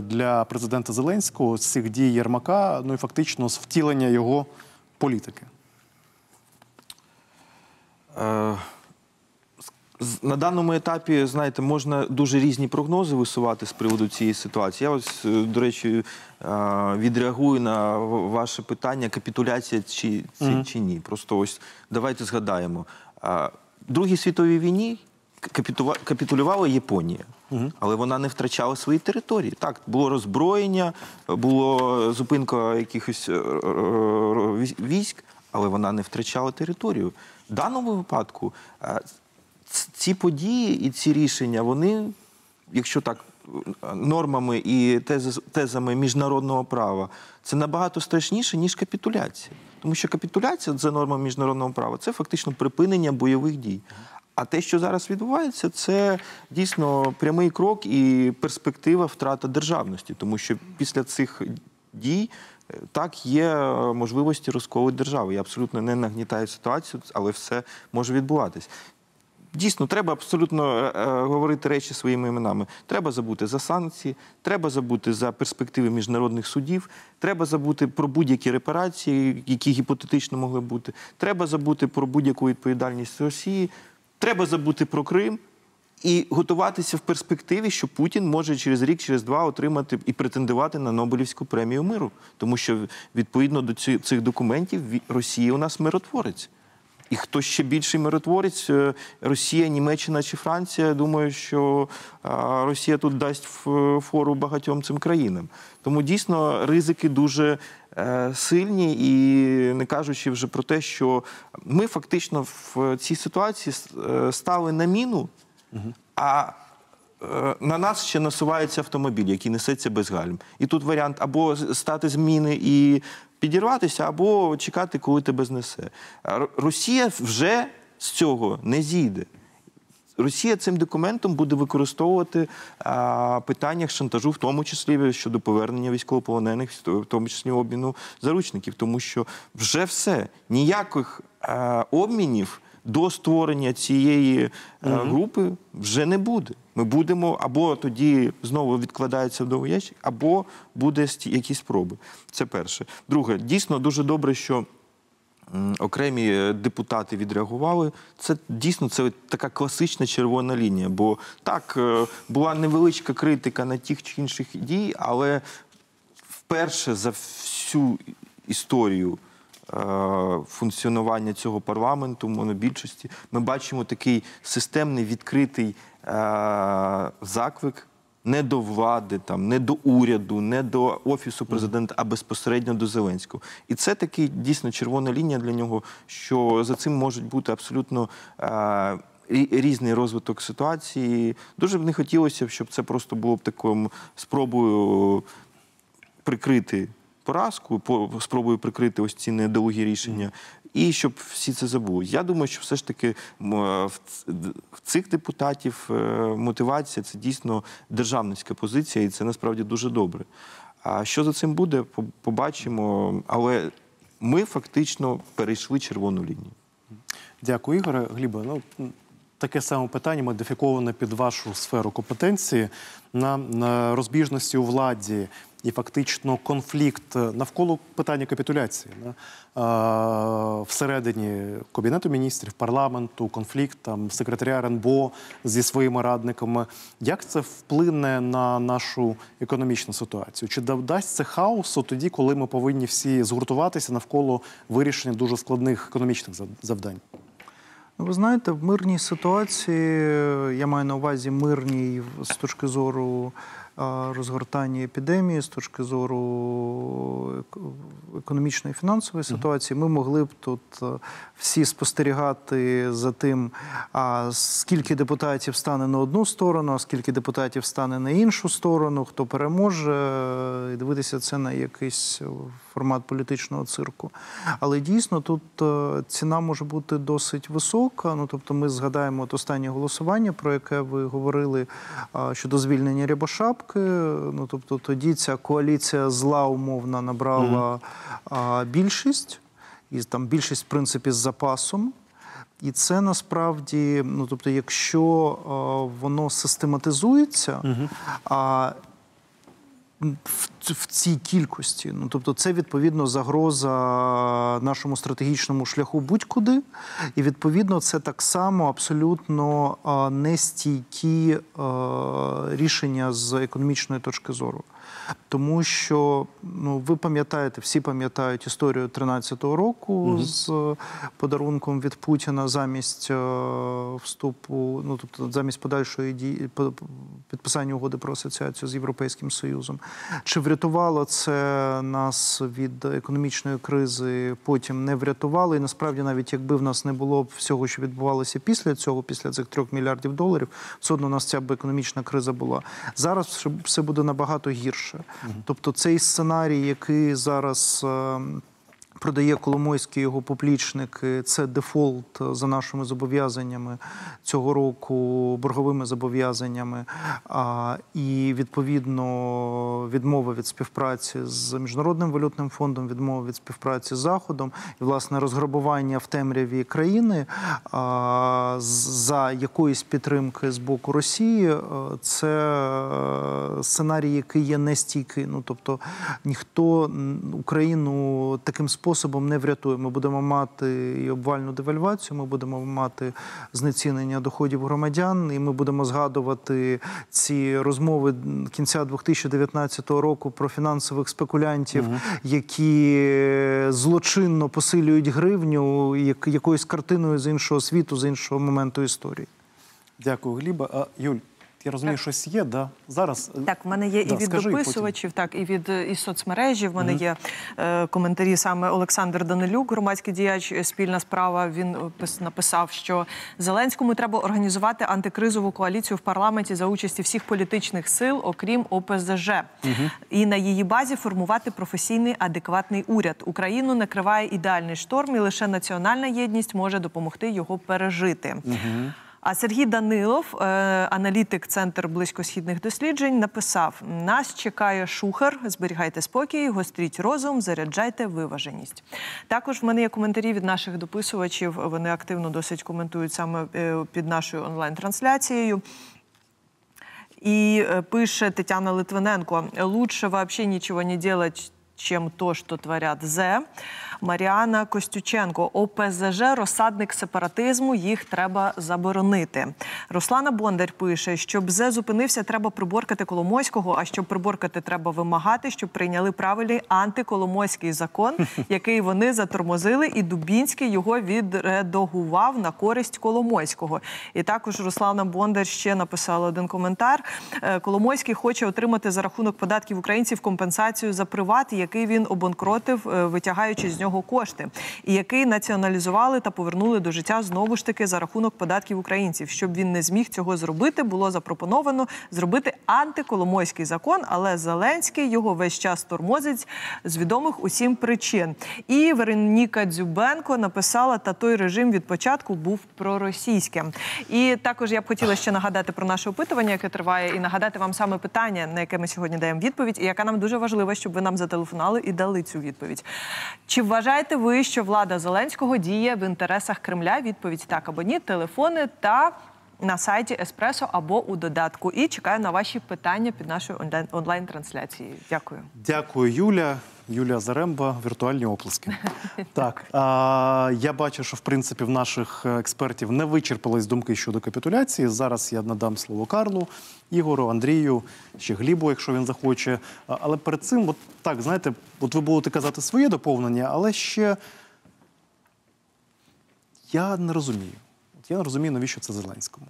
для президента Зеленського з цих дій Єрмака, ну і фактично з втілення його політики? Е, На даному етапі, знаєте, можна дуже різні прогнози висувати з приводу цієї ситуації. Я ось, е, до речі, е, відреагую на ваше питання, капітуляція чи, чи, чи ні. Просто ось давайте згадаємо. В Другій світовій війні капітулювала Японія. Але вона не втрачала свої території. Так, було роззброєння, було зупинка якихось е, е, е, військ, але вона не втрачала територію. В даному випадку ці події і ці рішення, вони, якщо так, нормами і тезами міжнародного права, це набагато страшніше, ніж капітуляція. Тому що капітуляція за нормами міжнародного права це фактично припинення бойових дій. А те, що зараз відбувається, це дійсно прямий крок і перспектива втрата державності, тому що після цих дій е, так є е, можливості розколу держави. Я абсолютно не нагнітаю ситуацію, але все може відбуватись. Дійсно, треба абсолютно е, говорити речі своїми іменами. Треба забути за санкції, треба забути за перспективи міжнародних судів, треба забути про будь-які репарації, які гіпотетично могли бути. Треба забути про будь-яку відповідальність Росії. Треба забути про Крим і готуватися в перспективі, що Путін може через рік, через два отримати і претендувати на Нобелівську премію миру, тому що відповідно до цих документів Росія у нас миротворець. І хто ще більший миротворець, е, Росія, Німеччина чи Франція, думаю, що е, Росія тут дасть фору багатьом цим країнам. Тому дійсно ризики дуже е, сильні, і не кажучи вже про те, що ми фактично в цій ситуації стали на міну, а на нас ще насувається автомобіль, який несеться без гальм. І тут варіант або стати з міни і підірватися, або чекати, коли тебе знесе. Росія вже з цього не зійде. Росія цим документом буде використовувати а, питання шантажу, в тому числі щодо повернення військовополонених, в тому числі обміну заручників, тому що вже все ніяких а, обмінів до створення цієї е, групи вже не буде. Ми будемо або тоді знову відкладається в довгий ящик, або буде якісь спроби. Це перше. Друге, дійсно дуже добре, що. Окремі е, депутати відреагували. Це дійсно це така класична червона лінія. Бо так е, була невеличка критика на тих чи інших дій, але вперше за всю історію функціонування цього парламенту, монобільшості, ми бачимо такий системний відкритий е, заклик Не до влади, там, не до уряду, не до офісу президента, а безпосередньо до Зеленського. І це такий дійсно червона лінія для нього, що за цим можуть бути абсолютно е, різний розвиток ситуації. Дуже б не хотілося, щоб це просто було б такою спробою прикрити поразку, по- спробую прикрити ось ці недолугі рішення, і щоб всі це забули. Я думаю, що все ж таки е, в цих депутатів е, мотивація це дійсно державницька позиція, і це насправді дуже добре. А що за цим буде, побачимо. Але ми фактично перейшли червону лінію. Дякую, Ігоре. Глібе, ну таке саме питання модифіковане під вашу сферу компетенції на розбіжності у владі і фактично конфлікт навколо питання капітуляції. Да? Всередині Кабінету міністрів, парламенту, конфлікт там секретаря РНБО зі своїми радниками. Як це вплине на нашу економічну ситуацію? Чи дасть це хаосу тоді, коли ми повинні всі згуртуватися навколо вирішення дуже складних економічних зав- завдань? Ну, ви знаєте, в мирній ситуації, я маю на увазі мирній з точки зору а, розгортання епідемії, з точки зору ек- економічної і фінансової ситуації, ми могли б тут е, всі спостерігати за тим, скільки депутатів стане на одну сторону, а скільки депутатів стане на іншу сторону, хто переможе, е, і дивитися це на якийсь е, формат політичного цирку. Але дійсно тут е, ціна може бути досить висока. Ну тобто, ми згадаємо от останнє голосування, про яке ви говорили щодо звільнення Рябошапки. Ну тобто, тоді ця коаліція зла умовно набрала а, більшість, і там більшість, в принципі, з запасом. І це насправді, ну тобто, якщо а, воно систематизується, а в, цій кількості. Ну тобто, це відповідно загроза нашому стратегічному шляху будь-куди, і відповідно це так само абсолютно нестійкі рішення з економічної точки зору. Тому що ну ви пам'ятаєте, всі пам'ятають історію 13-го року з е, подарунком від Путіна замість е, вступу, ну тобто замість подальшої дії підписання угоди про асоціацію з Європейським Союзом. Чи врятувало це нас від економічної кризи? Потім не врятувало. І насправді, навіть якби в нас не було всього, що відбувалося після цього, після цих трьох мільярдів доларів, все одно у нас ця б економічна криза була. Зараз все- все буде набагато гірше. Тобто, цей сценарій, який зараз. Е, Продає Коломойський його поплічники. Це дефолт за нашими зобов'язаннями цього року, борговими зобов'язаннями, і відповідно відмова від співпраці з міжнародним валютним фондом, відмова від співпраці з Заходом, і власне розграбування в темряві країни а, за якоїсь підтримки з боку Росії. е, Це е, сценарій, який є нестійкий. Ну тобто ніхто Україну таким способом не врятує. Ми будемо мати і обвальну девальвацію, ми будемо мати знецінення доходів громадян, і ми будемо згадувати ці розмови кінця 2019 року про фінансових спекулянтів, які злочинно посилюють гривню як, якоюсь картиною з іншого світу, з іншого моменту історії. Дякую, Гліба. А, Юль, я розумію, щось є, да? Зараз. е, Так, в мене є да, і від скажи, потім. так і від е, із соцмережі. В мене є е, коментарі саме Олександр Данилюк, громадський діяч е, спільна справа. Він пис- написав, що Зеленському треба організувати антикризову коаліцію в парламенті за участі всіх політичних сил, окрім ОПЗЖ, і на її базі формувати професійний адекватний уряд. Україну накриває ідеальний шторм, і лише національна єдність може допомогти його пережити. А Сергій Данилов, е, аналітик Центр близькосхідних досліджень, написав: нас чекає шухер, зберігайте спокій, гостріть розум, заряджайте виваженість. Також в мене є коментарі від наших дописувачів. Вони активно досить коментують саме е, під нашою онлайн-трансляцією. І е, пише Тетяна Литвиненко: лучше вообще ничего не делать, чем то, что творят зе. Маріана Костюченко, ОПЗЖ, розсадник сепаратизму, їх треба заборонити. Руслана Бондар пише, щоб зе зупинився, треба приборкати Коломойського. А щоб приборкати, треба вимагати, щоб прийняли правильний антиколомойський закон, який вони затормозили, і Дубінський його відредагував на користь Коломойського. І також Руслана Бондар ще написала один коментар. Е, Коломойський хоче отримати за рахунок податків українців компенсацію за приват, який він обанкротив, е, витягаючи з нього кошти, і який націоналізували та повернули до життя знову ж таки за рахунок податків українців. Щоб він не зміг цього зробити, було запропоновано зробити антиколомойський закон, але Зеленський його весь час тормозить з відомих усім причин. І Вероніка Дзюбенко написала: та той режим від початку був проросійським. І також я б хотіла ще нагадати про наше опитування, яке триває, і нагадати вам саме питання, на яке ми сьогодні даємо відповідь, і яка нам дуже важлива, щоб ви нам зателефонували і дали цю відповідь. Чи вважаєте ви, що влада Зеленського діє в інтересах Кремля? Відповідь так або ні. Телефони та на сайті Еспресо або у додатку. І чекаю на ваші питання під нашою онлайн- онлайн-трансляцією. Дякую. Дякую, Юля. Юлія Заремба, віртуальні оплески. Так, а, я бачу, що в принципі в наших експертів не вичерпались думки щодо капітуляції. Зараз я надам слово Карлу, Ігору, Андрію, ще Глібу, якщо він захоче. Але перед цим, от так, знаєте, от ви будете казати своє доповнення, але ще я не розумію. От я не розумію, навіщо це Зеленському.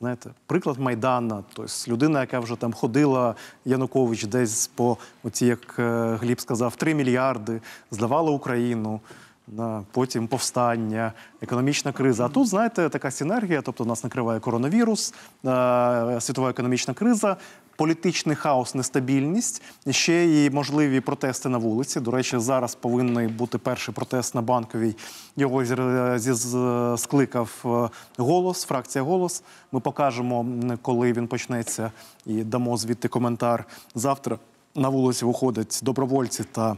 Знаєте, приклад Майдана, тобто людина, яка вже там ходила, Янукович десь по оці, як е, Гліб сказав, 3 мільярди, здавала Україну, на, потім повстання, економічна криза. А тут, знаєте, така синергія, тобто нас накриває коронавірус, е, світова економічна криза, політичний хаос, нестабільність, ще і можливі протести на вулиці. До речі, зараз повинен бути перший протест на банковій. Його скликав е, голос, фракція голос. Ми покажемо, коли він почнеться, і дамо звідти коментар. Завтра на вулиці виходять добровольці та.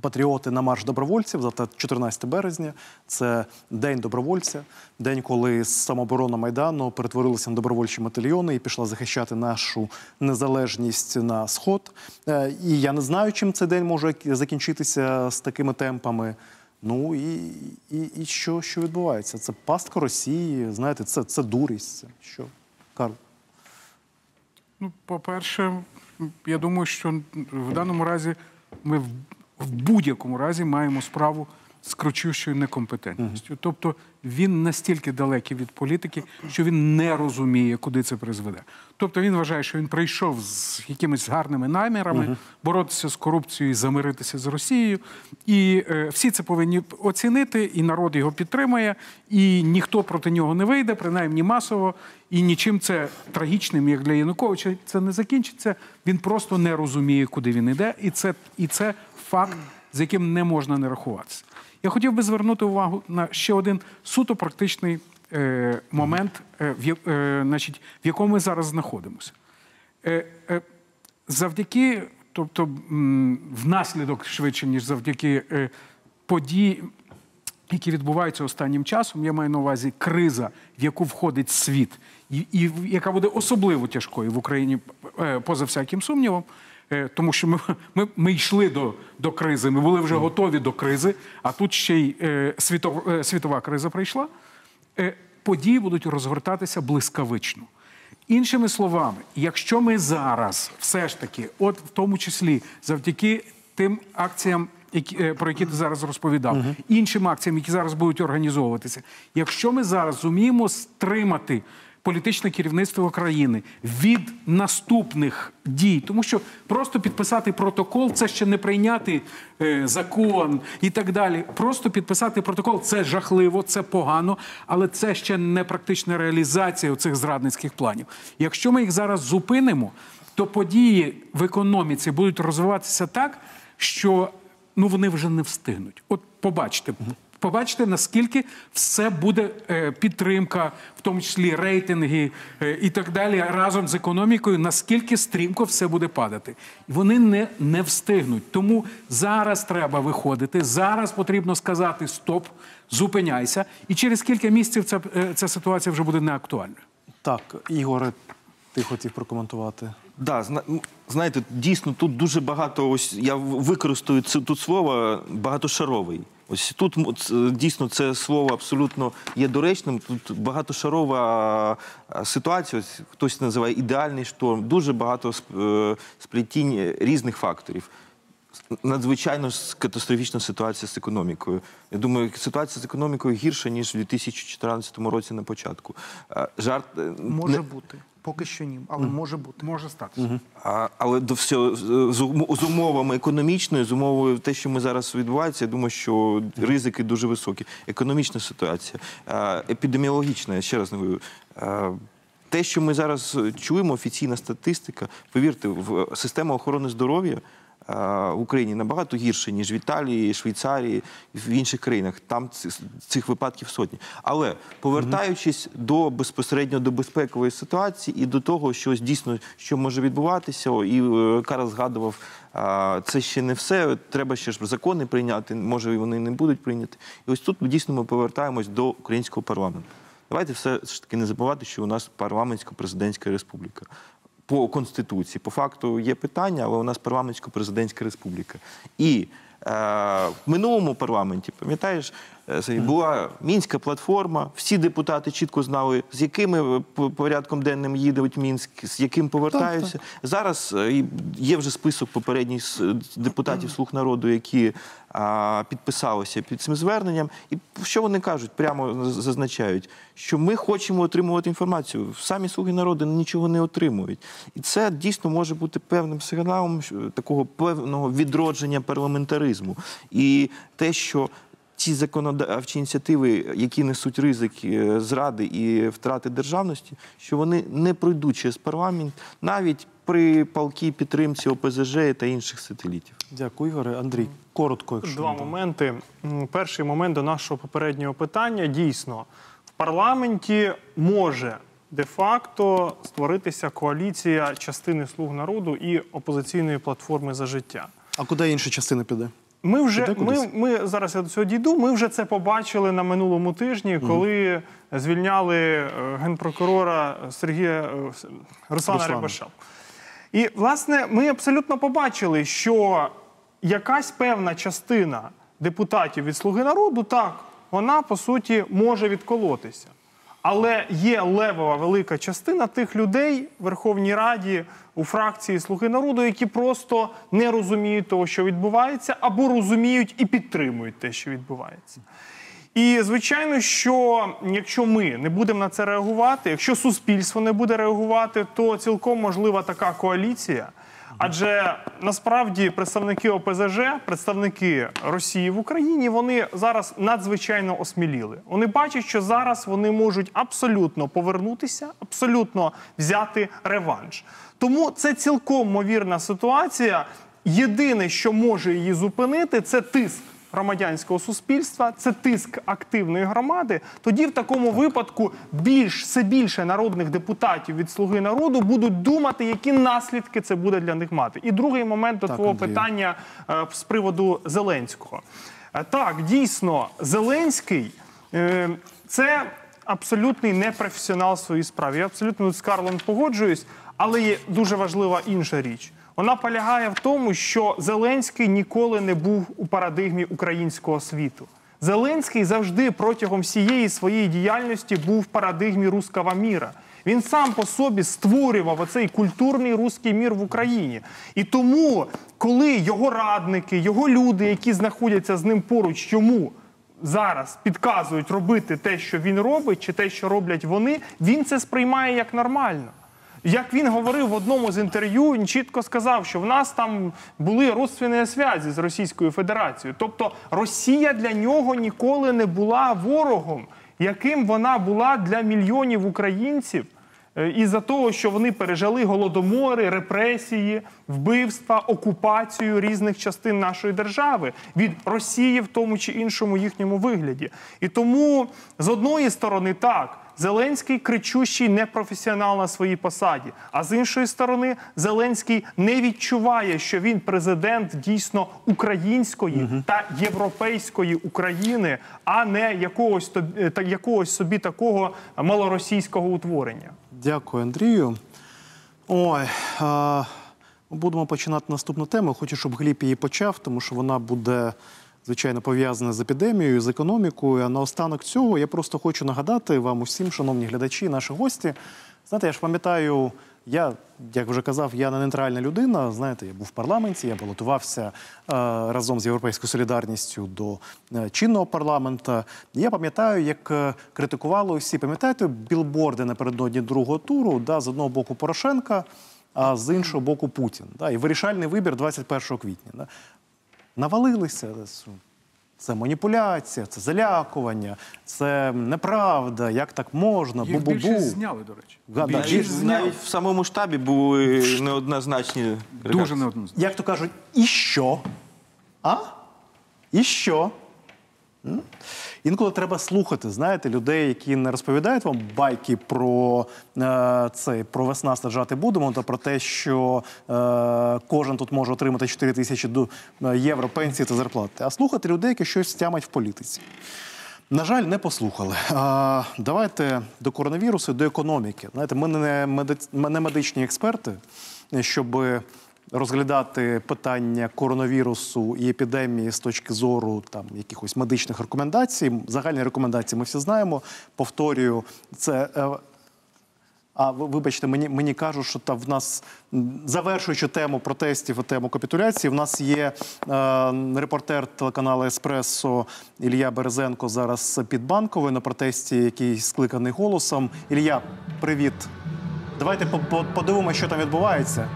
Патріоти на марш добровольців завтра 14 березня. Це день добровольця, день, коли самооборона майдану перетворилася на добровольчі батальйони і пішла захищати нашу незалежність на сход. Е, І я не знаю, чим цей день може закінчитися з такими темпами. Ну і, і, і що, що відбувається? Це пастка Росії, знаєте, це, це дурість. Це що? Карл. Ну, по-перше, я думаю, що в даному разі ми в, будь-якому разі маємо справу з кричущою некомпетентністю. Тобто він настільки далекий від політики, що він не розуміє, куди це призведе. Тобто він вважає, що він прийшов з якимись гарними намірами боротися з корупцією і замиритися з Росією. І е, всі це повинні оцінити, і народ його підтримує, і ніхто проти нього не вийде, принаймні масово. І нічим це трагічним, як для Януковича, це не закінчиться. Він просто не розуміє, куди він іде, і це, і це факт, з яким не можна не рахуватися. Я хотів би звернути увагу на ще один суто практичний е, момент, е, в, е, значить, в якому ми зараз знаходимося. Е, е, завдяки, тобто внаслідок швидше, ніж завдяки е, подій, які відбуваються останнім часом, я маю на увазі криза, в яку входить світ, і, і яка буде особливо тяжкою в Україні, поза всяким сумнівом. Е, Тому що ми, ми, ми йшли до, до кризи, ми були вже готові до кризи, а тут ще й е, світов, е, світова криза прийшла. Е, події будуть розгортатися блискавично. Іншими словами, якщо ми зараз все ж таки, от в тому числі завдяки тим акціям, які, е, про які ти зараз розповідав, іншим акціям, які зараз будуть організовуватися, якщо ми зараз зуміємо стримати політичне керівництво країни від наступних дій, тому що просто підписати протокол це ще не прийняти е, закон і так далі. Просто підписати протокол це жахливо, це погано, але це ще не практична реалізація цих зрадницьких планів. Якщо ми їх зараз зупинимо, то події в економіці будуть розвиватися так, що ну вони вже не встигнуть. От побачите. Побачите, наскільки все буде е, підтримка, в тому числі рейтинги е, і так далі, разом з економікою, наскільки стрімко все буде падати. І вони не, не встигнуть. Тому зараз треба виходити. Зараз потрібно сказати стоп, зупиняйся. І через кілька місяців ця, е, ця ситуація вже буде неактуальною. Так, Ігоре, ти хотів прокоментувати. Да, зна- знаєте, дійсно тут дуже багато. Ось я використаю це тут слово багатошаровий. Ось тут дійсно це слово абсолютно є доречним. Тут багатошарова ситуація. Ось хтось називає ідеальний шторм. Дуже багато е, сплетінь різних факторів. Надзвичайно катастрофічна ситуація з економікою. Я думаю, ситуація з економікою гірша ніж у 2014 році на початку. Е, Жарт е, Може не- бути. Поки що ні, але може бути. Може статися. а, але до всього з, з з умовами економічної, з умовою те, що ми зараз відбувається, я думаю, що ризики дуже високі. Економічна ситуація, а, епідеміологічна, я ще раз говорю. а, Те, що ми зараз чуємо, офіційна статистика, повірте, в система охорони здоров'я в Україні набагато гірше, ніж в Італії, Швейцарії, в інших країнах. Там цих, цих випадків сотні. Але повертаючись до безпосередньо до безпекової ситуації і до того, що дійсно що може відбуватися, і е, Карл згадував, а, це ще не все. Треба ще ж закони прийняти. Може, вони не будуть прийняті. І ось тут дійсно ми повертаємось до українського парламенту. Давайте все ж таки не забувати, що у нас парламентсько-президентська республіка. По конституції, по факту є питання, але у нас парламентсько-президентська республіка. І е, в минулому парламенті, пам'ятаєш, була мінська платформа. Всі депутати чітко знали, з якими е, порядком денним їдуть Мінськ, з яким повертаються. Зараз е, є вже список попередніх депутатів слуг народу, які підписалися під цим зверненням. І що вони кажуть? Прямо зазначають, що ми хочемо отримувати інформацію. Самі слуги народу нічого не отримують. І це дійсно може бути певним сигналом такого певного відродження парламентаризму. І те, що ці законодавчі ініціативи, які несуть ризик е, зради і втрати державності, що вони не пройдуть через парламент навіть при палкій підтримці ОПЗЖ та інших сателітів. Дякую, Ігоре. Андрій, коротко, якщо Два моменти. Перший момент до нашого попереднього питання. Дійсно, в парламенті може де-факто створитися коаліція частини слуг народу і опозиційної платформи за життя. А куди інша частина піде? Ми вже ми, ми зараз я до цього дійду. Ми вже це побачили на минулому тижні, коли звільняли е, генпрокурора Сергія е, Руслана Руслана. Рябоша. І власне ми абсолютно побачили, що якась певна частина депутатів від Слуги народу так, вона по суті може відколотися. Але є левова велика частина тих людей в Верховній Раді у фракції Слуги народу, які просто не розуміють того, що відбувається, або розуміють і підтримують те, що відбувається. І звичайно, що якщо ми не будемо на це реагувати, якщо суспільство не буде реагувати, то цілком можлива така коаліція. Адже насправді представники ОПЗЖ, представники Росії в Україні, вони зараз надзвичайно осміліли. Вони бачать, що зараз вони можуть абсолютно повернутися, абсолютно взяти реванш. Тому це цілком мовірна ситуація. Єдине, що може її зупинити, це тиск громадянського суспільства, це тиск активної громади. Тоді в такому випадку більш все більше народних депутатів від слуги народу будуть думати, які наслідки це буде для них мати. І другий момент до Так, твого питання е, з приводу Зеленського. Е, Так, дійсно, Зеленський е, це абсолютний непрофесіонал в своїй справі. Я абсолютно з Карлом погоджуюсь, але є дуже важлива інша річ. Вона полягає в тому, що Зеленський ніколи не був у парадигмі українського світу. Зеленський завжди протягом всієї своєї діяльності був в парадигмі руского міра. Він сам по собі створював оцей культурний руський мір в Україні. І тому, коли його радники, його люди, які знаходяться з ним поруч, йому зараз підказують робити те, що він робить, чи те, що роблять вони, він це сприймає як нормально. Як він говорив в одному з інтерв'ю, він чітко сказав, що в нас там були родственні зв'язки з Російською Федерацією. Тобто Росія для нього ніколи не була ворогом, яким вона була для мільйонів українців. Е, Із-за того, що вони пережили голодомори, репресії, вбивства, окупацію різних частин нашої держави від Росії в тому чи іншому їхньому вигляді. І тому з одної сторони так. Зеленський кричущий непрофесіонал на своїй посаді. А з іншої сторони, Зеленський не відчуває, що він президент дійсно української та європейської України, а не якогось та якогось собі такого малоросійського утворення. Дякую, Андрію. Ой, а, будемо починати наступну тему. Хочу, щоб Гліб її почав, тому що вона буде, звичайно, пов'язана з епідемією, з економікою. А наостанок цього я просто хочу нагадати вам усім, шановні глядачі, наші гості. Знаєте, я ж пам'ятаю, я, як вже казав, я не нейтральна людина. Знаєте, я був в парламенті, я балотувався е, разом з Європейською солідарністю до е, чинного парламента. Я пам'ятаю, як е, критикували усі, пам'ятаєте, білборди напередодні другого туру, да, з одного боку Порошенка, а з іншого боку Путін. Да, і вирішальний вибір 21 квітня. Да. Навалилися. Це маніпуляція, це залякування, це неправда, як так можна, Їх бу-бу-бу. більшість зняли, до речі. Да, да, Навіть, більш- навіть в самому штабі були неоднозначні Дуже реакції. неоднозначно. Як то кажуть, і що? А? І що? Інколи треба слухати, знаєте, людей, які не розповідають вам байки про е, це, про весна саджати будемо, та про те, що е, кожен тут може отримати 4 тисячі е, євро пенсії та зарплати, а слухати людей, які щось тямать в політиці. На жаль, не послухали. А, давайте до коронавірусу, до економіки. Знаєте, ми не медичні експерти, щоб розглядати питання коронавірусу і епідемії з точки зору там якихось медичних рекомендацій. Загальні рекомендації ми всі знаємо. Повторюю, це. е, а вибачте, мені, мені кажуть, що та в нас, завершуючи тему протестів і тему капітуляції, в нас є е, репортер телеканалу Еспресо Ілля Березенко зараз під банковою на протесті, який скликаний голосом. Ілля, привіт. Давайте по- по- подивимося, що там відбувається.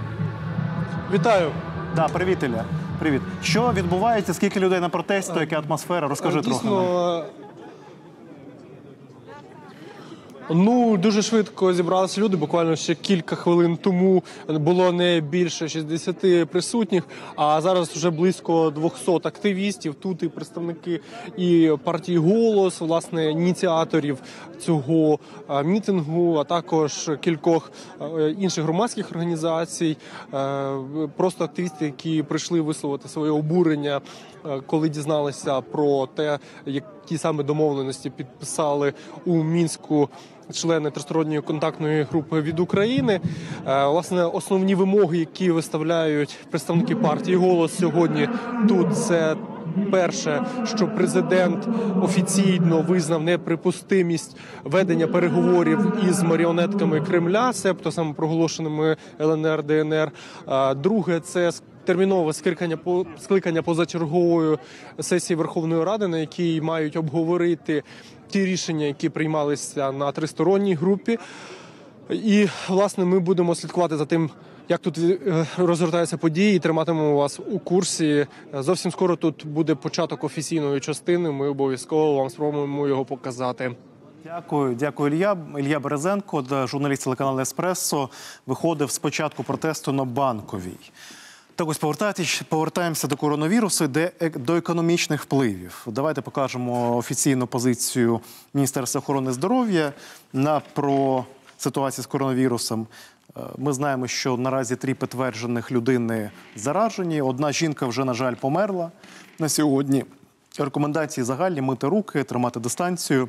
Вітаю. Да, привіт, Ілля. Привіт. Що відбувається? Скільки людей на протесті? Яка атмосфера? Розкажи трохи. Дійсно, Ну, дуже швидко зібралися люди. Буквально ще кілька хвилин тому було не більше 60 присутніх, а зараз вже близько 200 активістів. Тут і представники і партії голос, власне, ініціаторів цього е, мітингу, а також кількох е, інших громадських організацій. Е, Просто активісти, які прийшли висловити своє обурення, коли дізналися про те, які саме домовленості підписали у мінську члени тристоронньої контактної групи від України. Е, Власне, основні вимоги, які виставляють представники партії голос сьогодні тут, це перше, що президент офіційно визнав неприпустимість ведення переговорів із маріонетками Кремля, себто самопроголошеними ЛНР ДНР. Е, Друге, це термінове скликання по скликання позачергової сесії Верховної Ради, на якій мають обговорити ті рішення, які приймалися на тристоронній групі. І власне ми будемо слідкувати за тим, як тут е, розгортаються події, і триматимемо вас у курсі. Зовсім скоро тут буде початок офіційної частини. Ми обов'язково вам спробуємо його показати. Дякую, дякую, Ілля. Ілля Березенко, журналіст телеканалу Еспресо, виходив з початку протесту на банковій. Так ось повертаючись- повертаємося до коронавірусу, де е- до економічних впливів. Давайте покажемо офіційну позицію Міністерства охорони здоров'я на про ситуацію з коронавірусом. Е, Ми знаємо, що наразі три підтверджених людини заражені. Одна жінка вже, на жаль, померла на сьогодні. Рекомендації загальні мити руки, тримати дистанцію.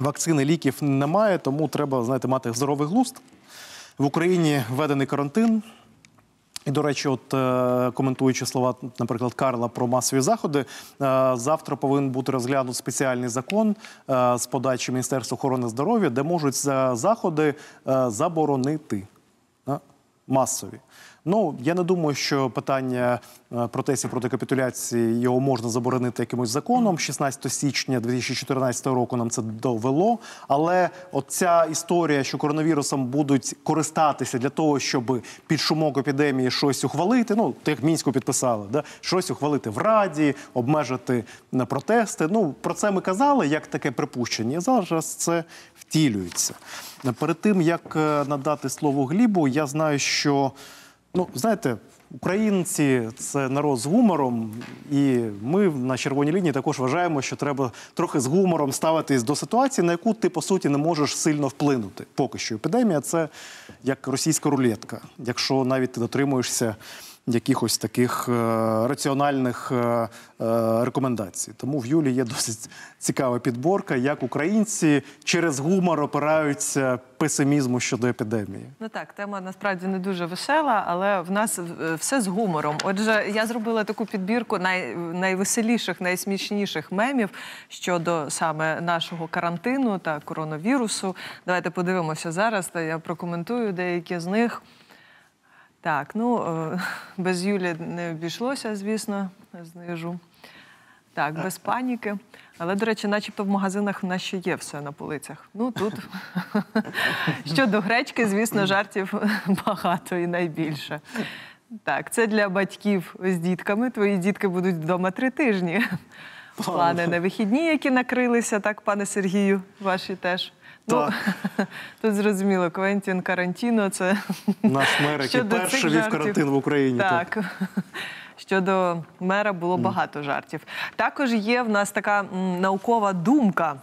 Вакцини ліків немає, тому треба знаєте, мати здоровий глузд. В Україні введений карантин. І, до речі, от е, коментуючи слова, наприклад, Карла про масові заходи, е, завтра повинен бути розглянут спеціальний закон е, з подачі Міністерства охорони здоров'я, де можуть заходи заборонити масові. Ну, я не думаю, що питання е, протестів проти капітуляції його можна заборонити якимось законом. 16 січня 2014 року нам це довело. Але оця історія, що коронавірусом будуть користатися для того, щоб під шумок епідемії щось ухвалити. Ну, як мінську підписали, да? щось ухвалити в раді, обмежити на протести. Ну про це ми казали, як таке припущення. Зараз це втілюється. Перед тим як е, надати слово Глібу, я знаю, що. Ну, знаєте, українці це народ з гумором, і ми на червоній лінії також вважаємо, що треба трохи з гумором ставитись до ситуації, на яку ти по суті не можеш сильно вплинути. Поки що епідемія це як російська рулетка. Якщо навіть ти дотримуєшся якихось таких е, раціональних е, е, рекомендацій. Тому в Юлі є досить цікава підборка, як українці через гумор опираються песимізму щодо епідемії. Ну так, тема насправді не дуже весела, але в нас все з гумором. Отже, я зробила таку підбірку най, найвеселіших, найсмішніших мемів щодо саме нашого карантину та коронавірусу. Давайте подивимося зараз, та я прокоментую деякі з них. Так, ну е, без Юлі не обійшлося, звісно, знижу. Так, без паніки. Але, до речі, начебто в магазинах в нас ще є все на полицях. Ну тут щодо гречки, звісно, жартів багато і найбільше. Так, це для батьків з дітками. Твої дітки будуть вдома три тижні. Плани на вихідні, які накрилися, так, пане Сергію, ваші теж. Ну, тут зрозуміло, Квентін Карантіно це Наш мер, який перший вів карантин в Україні. Так. Щодо мера було багато жартів. Також є в нас така наукова думка.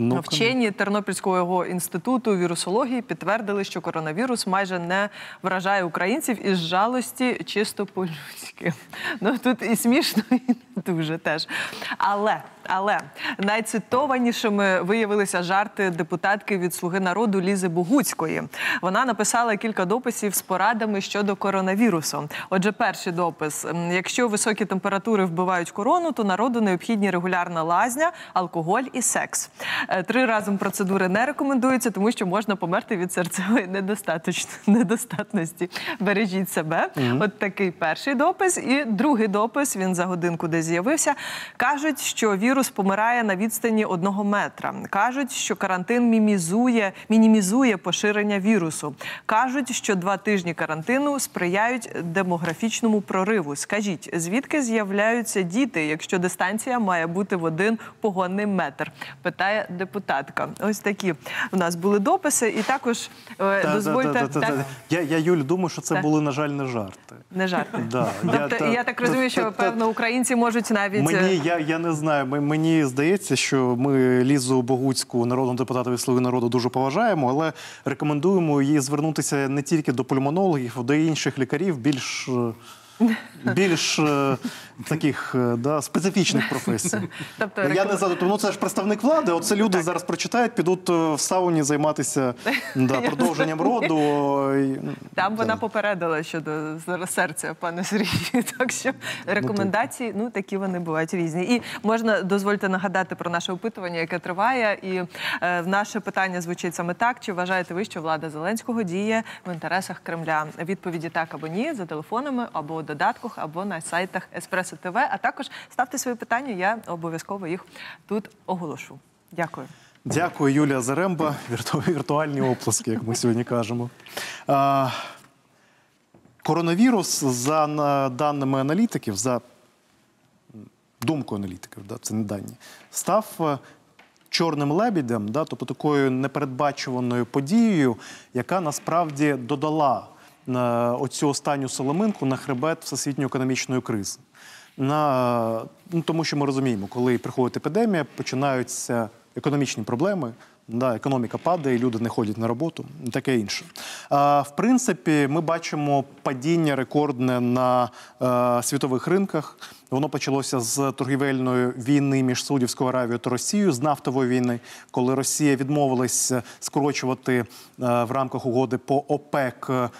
Ну-ка. Вчені Тернопільського інституту вірусології підтвердили, що коронавірус майже не вражає українців із жалості чисто по-людськи. Ну тут і смішно, і не дуже теж. Але, але найцитованішими виявилися жарти депутатки від Слуги народу Лізи Богуцької. Вона написала кілька дописів з порадами щодо коронавірусу. Отже, перший допис: якщо високі температури вбивають корону, то народу необхідні регулярна лазня, алкоголь і секс. Е, Три разом процедури не рекомендуються, тому що можна померти від серцевої недостатності. Бережіть себе. От такий перший допис. І другий допис він за годинку де з'явився. Кажуть, що вірус помирає на відстані одного метра. Кажуть, що карантин мімізує, мінімізує поширення вірусу. Кажуть, що два тижні карантину сприяють демографічному прориву. Скажіть, звідки з'являються діти, якщо дистанція має бути в один погонний метр? Питає депутатка. Ось такі у нас були дописи, і також е, Та- дозвольте та- та- та- так, та. Я, я Юль, думаю, що це були, на жаль, не жарти. не жарти. Да, Тобто, та- я так розумію, що та- та- певно українці можуть навіть е, Мені я, я не знаю. ми- Мені здається, що ми Лізу Богуцьку, народного депутата від «Слуги народу, дуже поважаємо, але рекомендуємо їй звернутися не тільки до пульмонологів, а до інших лікарів, більш. е, Більш е, таких е, да, специфічних професій. Тобто я не знаю, ну це ж представник влади. Оце люди зараз прочитають, підуть е, в сауні займатися да, продовженням роду. ну, Там вона да. попередила щодо серця, пане Сергію. Так що рекомендації, ну такі вони бувають різні. І можна дозвольте нагадати про наше опитування, яке триває. І е, наше питання звучить саме так: чи вважаєте ви, що влада Зеленського діє в інтересах Кремля? Відповіді так або ні за телефонами, або у додатках, або на сайтах Еспресо ТВ. А також ставте свої питання. Я обов'язково їх тут оголошу. Дякую. Дякую, Юлія Заремба. Вірту- Віртуальні оплески, як ми сьогодні кажемо. Коронавірус, за даними аналітиків, за думкою аналітиків, це не дані, став е, чорним лебідем, тобто такою непередбачуваною подією, яка насправді додала оцю останню соломинку на хребет всесвітньої економічної кризи. На, ну, тому що ми розуміємо, коли приходить епідемія, починаються економічні проблеми. Да, економіка падає, люди не ходять на роботу, таке інше. А, в принципі, ми бачимо падіння рекордне на а, світових ринках. Воно почалося з торгівельної війни між Саудівською Аравією та Росією з нафтової війни, коли Росія відмовилась скорочувати е, в рамках угоди по ОПЕК е,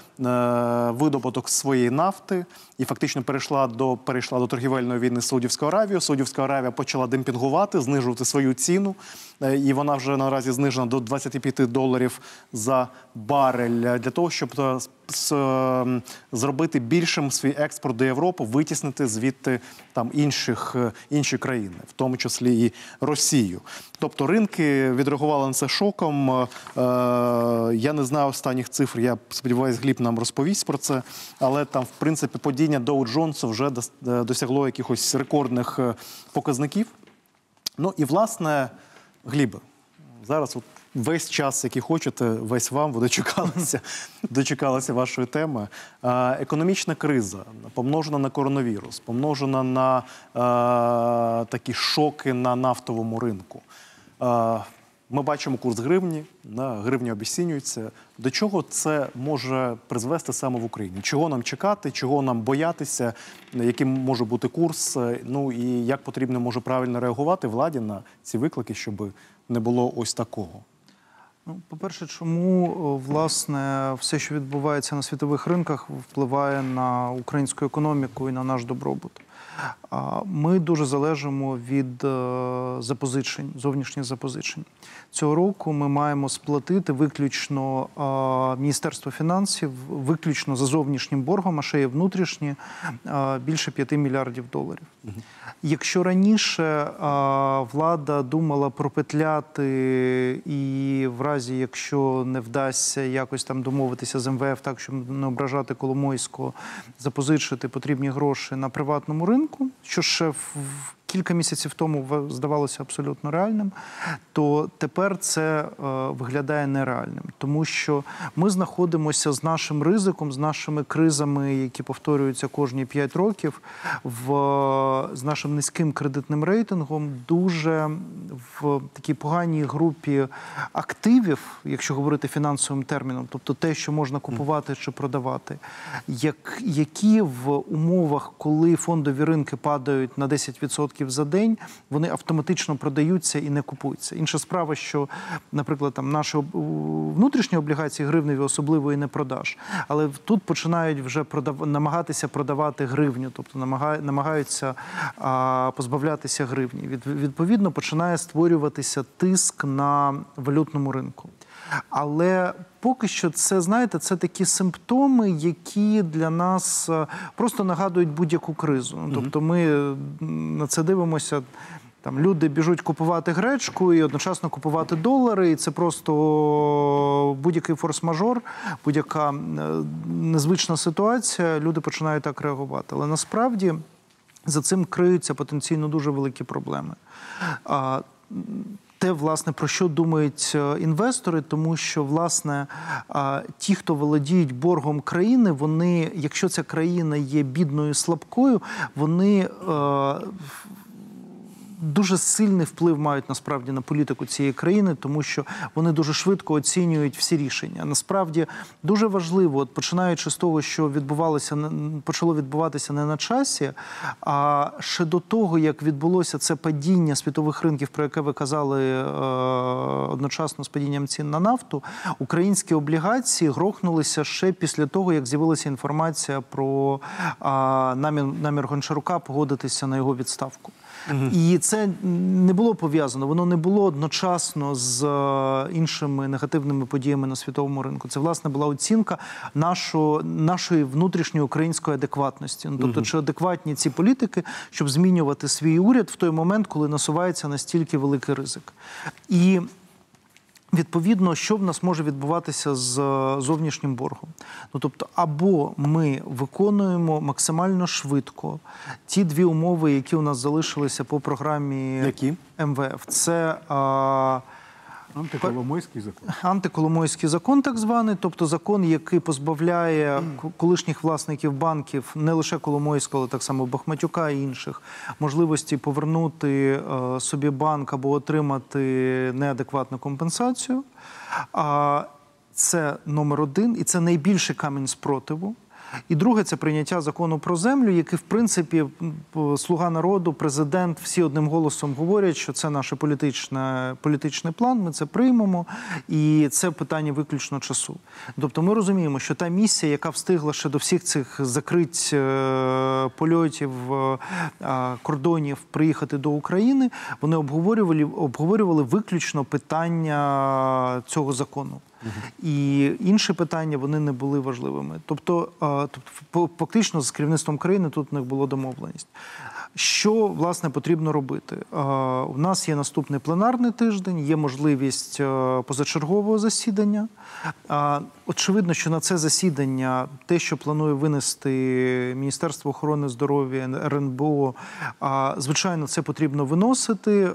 видобуток своєї нафти і фактично перейшла до перейшла до торгівельної війни з Саудівською Аравією. Саудівська Аравія почала демпінгувати, знижувати свою ціну, е, і вона вже наразі знижена до 25 доларів за барель е, для того, щоб е, е, зробити більшим свій експорт до Європи, витіснити звідти там інших інші країни, в тому числі і Росію. Тобто ринки відреагували на це шоком. Я не знаю останніх цифр. Я сподіваюся, Гліб нам розповість про це. Але там, в принципі, падіння Доу Джонсу вже досягло якихось рекордних показників. Ну і власне, Глібе, зараз от весь час, який хочете, весь вам, ви дочекалися, дочекалися вашої теми. Економічна криза, помножена на коронавірус, помножена на е, такі шоки на нафтовому ринку. Е, Ми бачимо курс гривні, на гривні обіцінюється. До чого це може призвести саме в Україні? Чого нам чекати, чого нам боятися, яким може бути курс? Ну і як потрібно може правильно реагувати владі на ці виклики, щоб не було ось такого? Ну, по-перше, чому власне все, що відбувається на світових ринках, впливає на українську економіку і на наш добробут? Ми дуже залежимо від е, запозичень, зовнішніх запозичень. Цього року ми маємо сплатити виключно е, Міністерство фінансів, виключно за зовнішнім боргом, а ще є внутрішні, е, більше 5 мільярдів доларів. Якщо раніше влада думала пропетляти і в разі, якщо не вдасться якось там домовитися з МВФ так, щоб не ображати Коломойського, запозичити потрібні гроші на приватному ринку, що в в кілька місяців тому здавалося абсолютно реальним, то тепер це е, виглядає нереальним, тому що ми знаходимося з нашим ризиком, з нашими кризами, які повторюються кожні 5 років, в, з нашим низьким кредитним рейтингом, дуже в такій поганій групі активів, якщо говорити фінансовим терміном, тобто те, що можна купувати чи продавати, як, які в умовах, коли фондові ринки падають на 10% за день, вони автоматично продаються і не купуються. Інша справа, що, наприклад, там наші внутрішні облігації гривневі особливо і не продаж, але тут починають вже продав... намагатися продавати гривню, тобто намага... намагаються а, позбавлятися гривні. Від... Відповідно, починає створюватися тиск на валютному ринку. Але поки що це, знаєте, це такі симптоми, які для нас е, просто нагадують будь-яку кризу. Ну, Тобто ми е, на це дивимося. Там люди біжуть купувати гречку і одночасно купувати долари, і це просто будь-який форс-мажор, будь-яка е, незвична ситуація. Люди починають так реагувати. Але насправді за цим криються потенційно дуже великі проблеми. Те, власне, про що думають е, інвестори, тому що власне ті, хто володіють боргом країни, вони, якщо ця країна є бідною слабкою, вони е, дуже сильний вплив мають насправді на політику цієї країни, тому що вони дуже швидко оцінюють всі рішення. Насправді дуже важливо, от починаючи з того, що відбувалося почало відбуватися не на часі, а ще до того, як відбулося це падіння світових ринків, про яке ви казали е, одночасно з падінням цін на нафту, українські облігації грохнулися ще після того, як з'явилася інформація про а, намір, намір Гончарука погодитися на його відставку. І це не було пов'язано, воно не було одночасно з е, іншими негативними подіями на світовому ринку. Це власне була оцінка нашого, нашої внутрішньої української адекватності. Ну, тобто, чи адекватні ці політики, щоб змінювати свій уряд в той момент, коли насувається настільки великий ризик. І Відповідно, що в нас може відбуватися з е, зовнішнім боргом? Ну тобто, або ми виконуємо максимально швидко ті дві умови, які у нас залишилися по програмі Які? МВФ. Це а, Антиколомойський закон. антиколомойський закон, так званий, тобто закон, який позбавляє колишніх власників банків, не лише Коломойського, але так само Бахматюка і інших, можливості повернути е, собі банк або отримати неадекватну компенсацію. Це номер один, і це найбільший камінь спротиву. І друге це прийняття закону про землю, який, в принципі, слуга народу, президент всі одним голосом говорять, що це наш політичний план. Ми це приймемо, і це питання виключно часу. Тобто, ми розуміємо, що та місія, яка встигла ще до всіх цих закрить е, польотів е, кордонів приїхати до України, вони обговорювали обговорювали виключно питання цього закону. І інші питання вони не були важливими. Тобто, тобто фактично з керівництвом країни тут них було домовленість. Що власне потрібно робити? У нас є наступний пленарний тиждень, є можливість позачергового засідання. Очевидно, що на це засідання те, що планує винести Міністерство охорони здоров'я, РНБО, звичайно, це потрібно виносити.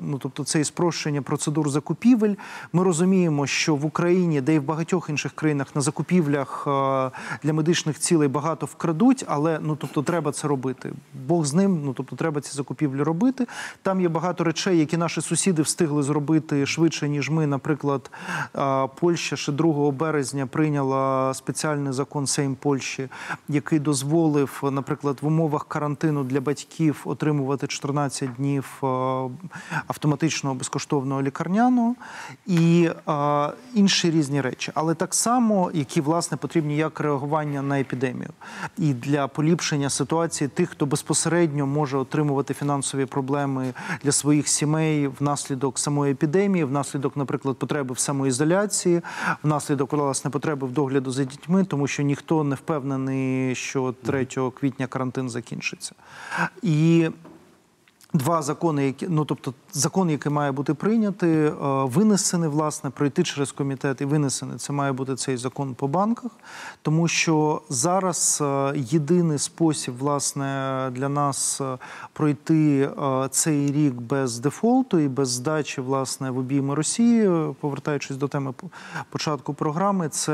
Ну тобто, це і спрощення процедур закупівель. Ми розуміємо, що в Україні. Україні, де і в багатьох інших країнах на закупівлях е, для медичних цілей багато вкрадуть, але ну тобто треба це робити. Бог з ним, ну тобто треба ці закупівлі робити. Там є багато речей, які наші сусіди встигли зробити швидше, ніж ми. Наприклад, е, Польща ще 2 березня прийняла спеціальний закон Сейм Польщі, який дозволив, наприклад, в умовах карантину для батьків отримувати 14 днів е, автоматичного безкоштовного лікарняного і е, інші різні речі. Але так само, які власне потрібні як реагування на епідемію, і для поліпшення ситуації тих, хто безпосередньо може отримувати фінансові проблеми для своїх сімей внаслідок самої епідемії, внаслідок, наприклад, потреби в самоізоляції, внаслідок власне потреби в догляду за дітьми, тому що ніхто не впевнений, що 3 квітня карантин закінчиться. І Два закони, які ну тобто закон, який має бути прийнятий, е, винесений, власне, пройти через комітет і винесений. Це має бути цей закон по банках, тому що зараз е, єдиний спосіб, власне, для нас е, пройти цей рік без дефолту і без здачі, власне, в обійми Росії, повертаючись до теми початку програми, це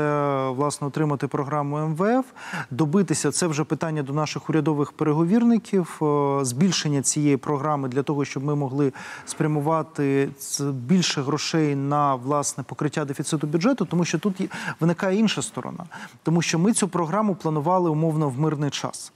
власне отримати програму МВФ, добитися це вже питання до наших урядових переговірників, збільшення цієї програми для того, щоб ми могли спрямувати більше грошей на власне покриття дефіциту бюджету, тому що тут виникає інша сторона, тому що ми цю програму планували умовно в мирний час.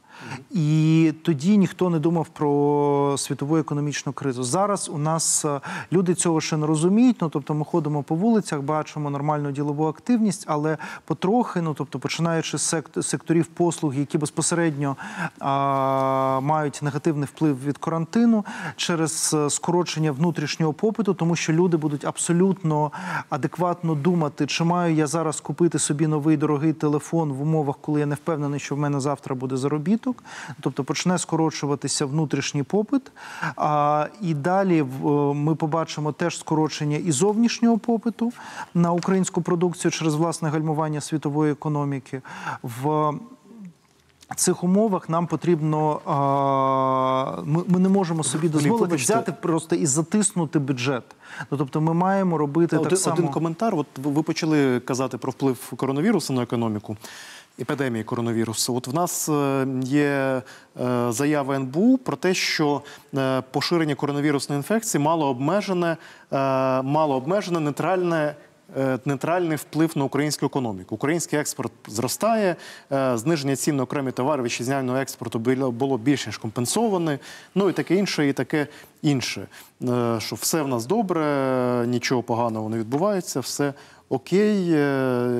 І тоді ніхто не думав про світову економічну кризу. Зараз у нас е, люди цього ще не розуміють. Ну тобто, ми ходимо по вулицях, бачимо нормальну ділову активність, але потрохи, ну тобто, починаючи з секторів послуг, які безпосередньо а, мають негативний вплив від карантину, через е, скорочення внутрішнього попиту, тому що люди будуть абсолютно адекватно думати, чи маю я зараз купити собі новий дорогий телефон в умовах, коли я не впевнений, що в мене завтра буде заробіток. Тобто почне скорочуватися внутрішній попит. А, і далі в- е, ми побачимо теж скорочення і зовнішнього попиту на українську продукцію через власне гальмування світової економіки. В цих умовах нам потрібно а, ми, ми не можемо собі дозволити взяти просто і затиснути бюджет. Ну тобто, ми маємо робити Один, так само. один коментар. От ви почали казати про вплив коронавірусу на економіку. Епідемії коронавірусу. От в нас е, є е, заява НБУ про те, що е, поширення коронавірусної інфекції мало обмежене, мало обмежене нейтральне. Нейтральний вплив на українську економіку. Український експорт зростає, зниження цін на окремі товари вітчизняного експорту було- більш ніж компенсоване. Ну і таке інше, і таке інше. Що все в нас добре, нічого поганого не відбувається, все окей, е,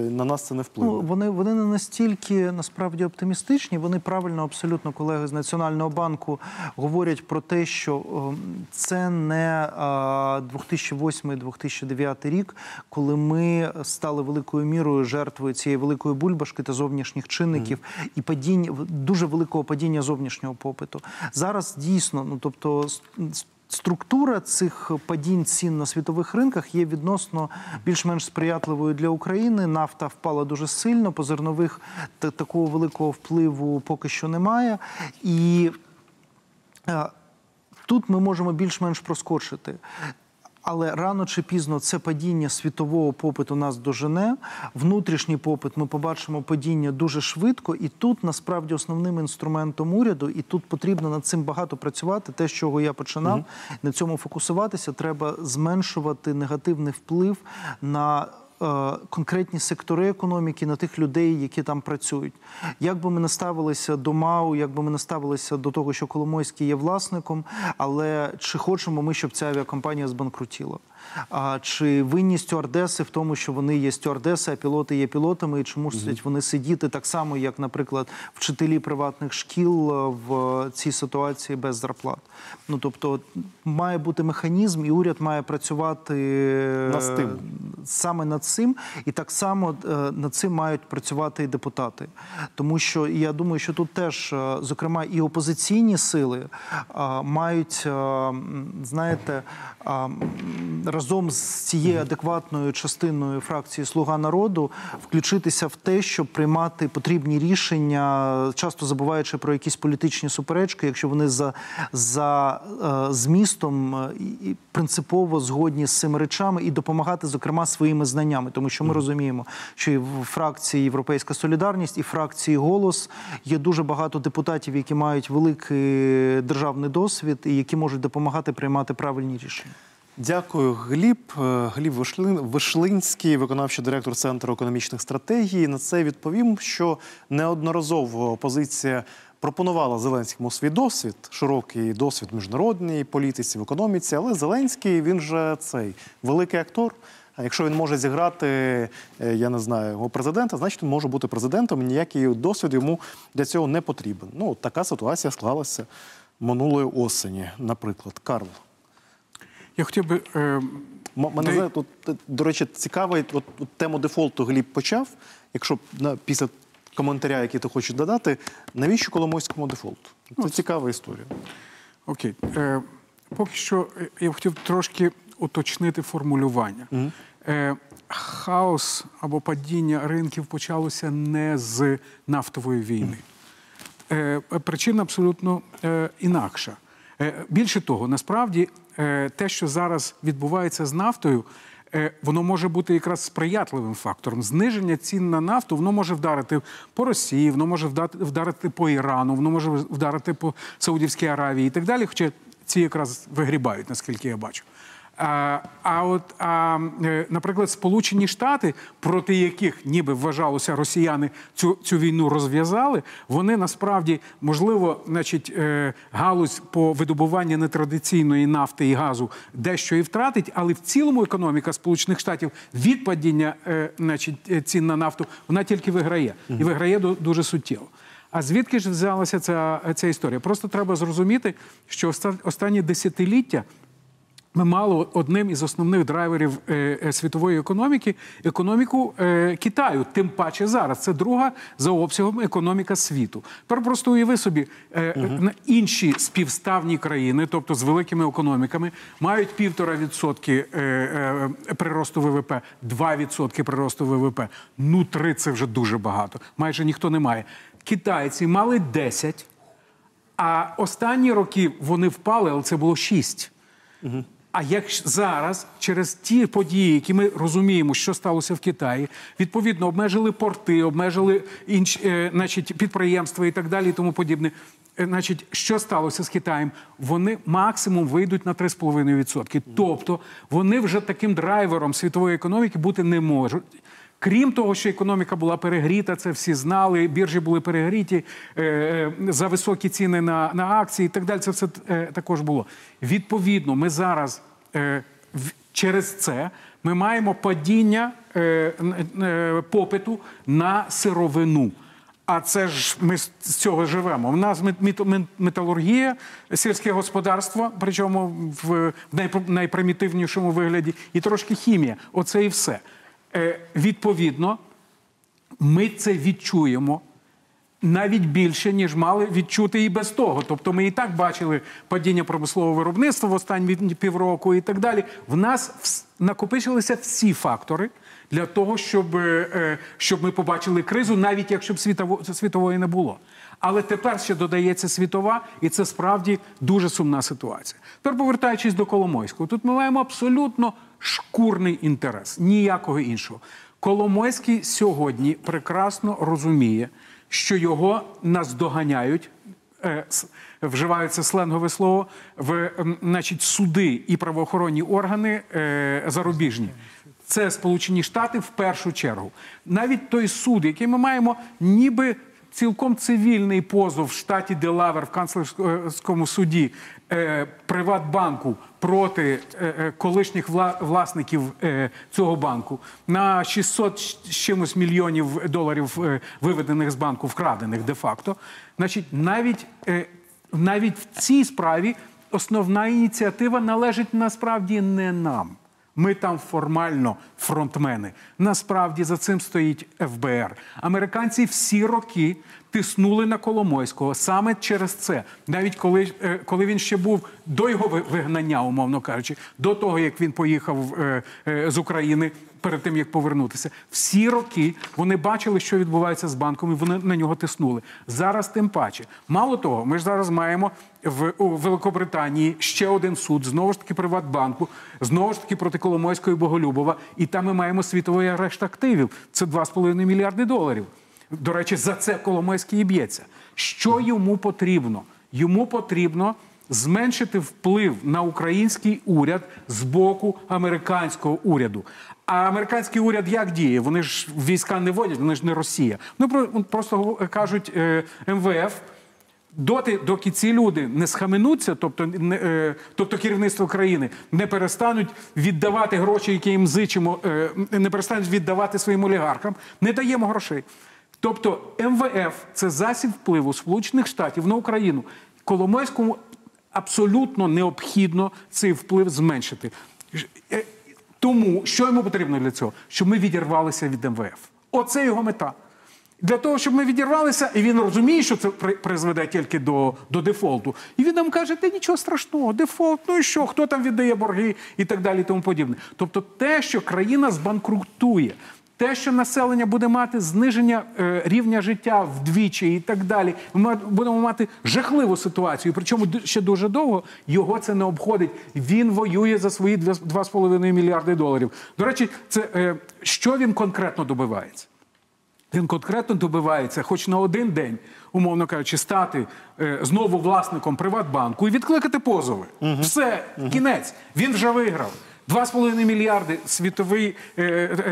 на нас це не Ну, вони, вони не настільки насправді оптимістичні. Вони правильно, абсолютно колеги з Національного банку говорять про те, що ем, це не 2008-2009 рік, коли ми стали великою мірою жертвою цієї великої бульбашки та зовнішніх чинників і падіння дуже великого падіння зовнішнього попиту. Зараз дійсно, ну тобто. Структура цих падінь цін на світових ринках є відносно більш-менш сприятливою для України. Нафта впала дуже сильно, по зернових такого великого впливу поки що немає. І е, тут ми можемо більш-менш проскочити. Але рано чи пізно це падіння світового попиту нас дожене. Внутрішній попит ми побачимо падіння дуже швидко, і тут насправді основним інструментом уряду, і тут потрібно над цим багато працювати. Те, з чого я починав, на цьому фокусуватися. Треба зменшувати негативний вплив на. Е, Конкретні сектори економіки на тих людей, які там працюють. Як би ми не ставилися до МАУ, як би ми не ставилися до того, що Коломойський є власником, але чи хочемо ми, щоб ця авіакомпанія збанкрутіла? А чи винні стюардеси в тому, що вони є стюардеси, а пілоти є пілотами, і чи мусять вони сидіти так само, як, наприклад, вчителі приватних шкіл е, в цій ситуації без зарплат? Ну тобто, має бути механізм, і уряд має працювати е, Над саме над цим, і так само е, над цим мають працювати і депутати. Тому що я думаю, що тут теж, зокрема, і опозиційні сили мають, знаєте, разом з цією адекватною частиною фракції Слуга народу включитися в те, щоб приймати потрібні рішення, часто забуваючи про якісь політичні суперечки, якщо вони за, за е, змістом е, принципово згодні з цими речами, і допомагати, зокрема, своїми знаннями, тому що ми розуміємо, що і в фракції Європейська Солідарність, і фракції Голос є дуже багато депутатів, які мають великий державний досвід і які можуть допомагати приймати правильні рішення. Дякую, Гліб. Е, Гліб Вишлин, Вишлинський, виконавчий директор Центру економічних стратегій. На це відповім, що неодноразово опозиція пропонувала Зеленському свій досвід, широкий досвід міжнародній політиці, в економіці. Але Зеленський він же цей великий актор. А якщо він може зіграти, е, я не знаю, його президента, значить він може бути президентом. Ніякий досвід йому для цього не потрібен. Ну, така ситуація склалася минулої осені, наприклад. Карл. Я хотів би. Е, Мене Де- тут, до речі, цікавий, от, от тему дефолту Гліб почав. Якщо на, після коментаря, який ти хочеш додати, навіщо Коломойському дефолт? Це цікава історія. Окей. Е, поки що е, я б хотів трошки уточнити формулювання. Е, хаос або падіння ринків почалося не з нафтової війни. Е, причина абсолютно е, інакша. Е, більше того, насправді те, що зараз відбувається з нафтою, е, воно може бути якраз сприятливим фактором. Зниження цін на нафту воно може вдарити по Росії, воно може вдарити по Ірану, воно може вдарити по Саудівській Аравії і так далі. Хоча ці якраз вигрібають, наскільки я бачу. А, а от, а, е, наприклад, Сполучені Штати, проти яких ніби вважалося росіяни цю, цю війну розв'язали, вони насправді, можливо, значить, е, галузь по видобуванню нетрадиційної нафти і газу дещо і втратить, але в цілому економіка Сполучених Штатів від падіння е, значить, цін на нафту вона тільки виграє. І виграє ду- дуже суттєво. А звідки ж взялася ця, ця історія? Просто треба зрозуміти, що оста- останні десятиліття. Ми мали одним із основних драйверів е, е, світової економіки економіку е, Китаю. Тим паче зараз це друга за обсягом економіка світу. Тепер просто уяви собі на інші співставні країни, тобто з великими економіками, мають півтора відсотки приросту ВВП, два відсотки приросту ВВП. Ну три це вже дуже багато. Майже ніхто не має. Китайці мали 10, а останні роки вони впали, але це було 6. А як зараз, через ті події, які ми розуміємо, що сталося в Китаї, відповідно обмежили порти, обмежили інші е, значить, підприємства і так далі, і тому подібне. Е, Значить, що сталося з Китаєм? Вони максимум вийдуть на 3,5%. Тобто вони вже таким драйвером світової економіки бути не можуть. Крім того, що економіка була перегріта, це всі знали, біржі були перегріті е, е, за високі ціни на, на акції і так далі. Це все е, також було. Відповідно, ми зараз е, в- через це ми маємо падіння е, е, попиту на сировину. А це ж ми з цього живемо. У нас мет- мет- мет- металургія, сільське господарство, причому в найпр- найпримітивнішому вигляді, і трошки хімія. Оце і все. Е, відповідно, ми це відчуємо навіть більше, ніж мали відчути і без того. Тобто ми і так бачили падіння промислового виробництва в останні півроку і так далі. В нас накопичилися всі фактори для того, щоб, е, е, щоб ми побачили кризу, навіть якщо б світово- світової не було. Але тепер ще додається світова, і це справді дуже сумна ситуація. Тепер повертаючись до Коломойського, тут ми маємо абсолютно шкурний інтерес, ніякого іншого. Коломойський сьогодні прекрасно розуміє, що його наздоганяють. е, Вживається сленгове слово в значить, суди і правоохоронні органи е, зарубіжні. Це Сполучені Штати в першу чергу. Навіть той суд, який ми маємо, ніби цілком цивільний позов в штаті Делавер в канцлерському суді е, Приватбанку проти е, е, колишніх власників е, цього банку на 600 з чимось мільйонів доларів е, виведених з банку, вкрадених де-факто. Значить, навіть, е, навіть в цій справі основна ініціатива належить насправді не нам. Ми там формально фронтмени. Насправді за цим стоїть ФБР. Американці всі роки тиснули на Коломойського саме через це. Навіть коли, е, коли він ще був до його вигнання, умовно кажучи, до того як він поїхав е, е, з України. Перед тим як повернутися, всі роки вони бачили, що відбувається з банком, і вони на нього тиснули. Зараз тим паче. Мало того, ми ж зараз маємо в у Великобританії ще один суд, знову ж таки Приватбанку, знову ж таки проти Коломойського і Боголюбова. І там ми маємо світовий арешт активів. Це 2,5 мільярди доларів. До речі, за це Коломойський і б'ється. Що йому потрібно? Йому потрібно зменшити вплив на український уряд з боку американського уряду. А американський уряд як діє? Вони ж війська не водять, вони ж не Росія. Вони просто кажуть е, МВФ. Доти, доки ці люди не схаменуться, тобто, не, е, тобто керівництво країни не перестануть віддавати гроші, які їм зичимо, е, не перестануть віддавати своїм олігархам, не даємо грошей. Тобто МВФ це засіб впливу Сполучених Штатів на Україну. Коломойському абсолютно необхідно цей вплив зменшити. Е, Тому що йому потрібно для цього? Щоб ми відірвалися від МВФ. Оце його мета. Для того, щоб ми відірвалися, і він розуміє, що це при- призведе тільки до, до дефолту. І він нам каже, та нічого страшного, дефолт, ну і що, хто там віддає борги і так далі, і тому подібне. Тобто те, що країна збанкрутує, те, що населення буде мати зниження е, рівня життя вдвічі і так далі, ми будемо мати жахливу ситуацію. Причому ще дуже довго його це не обходить. Він воює за свої 2,5 мільярди доларів. До речі, це е, що він конкретно добивається? Він конкретно добивається, хоч на один день, умовно кажучи, стати е, знову власником Приватбанку і відкликати позови. Все, кінець. Він вже виграв. 2,5 мільярди світовий, е,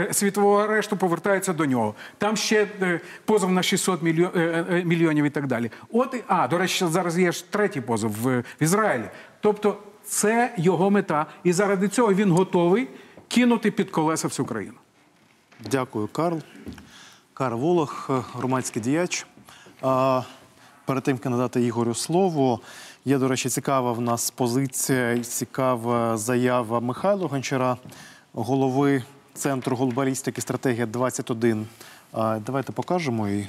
е, світового арешту повертаються до нього. Там ще е, позов на 600 мільйон, е, е, мільйонів і так далі. От і а, до речі, зараз є ж третій позов в, Ізраїлі. Тобто, це його мета, і заради цього він готовий кинути під колеса всю країну. Дякую, Карл. Карл Волох, е, громадський діяч. Перед тим, як надати Ігорю слово, є, до речі, цікава в нас позиція і цікава заява Михайла Гончара, голови Центру глобалістики стратегія 21. Давайте покажемо її.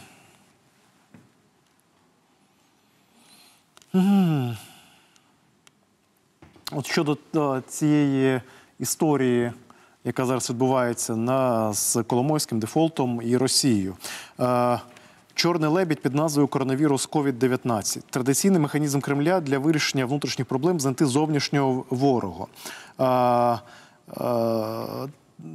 От щодо цієї історії, яка зараз відбувається з Коломойським дефолтом і Росією. Чорний лебідь під назвою коронавірус COVID-19 традиційний механізм Кремля для вирішення внутрішніх проблем знайти зовнішнього ворога. Е, е,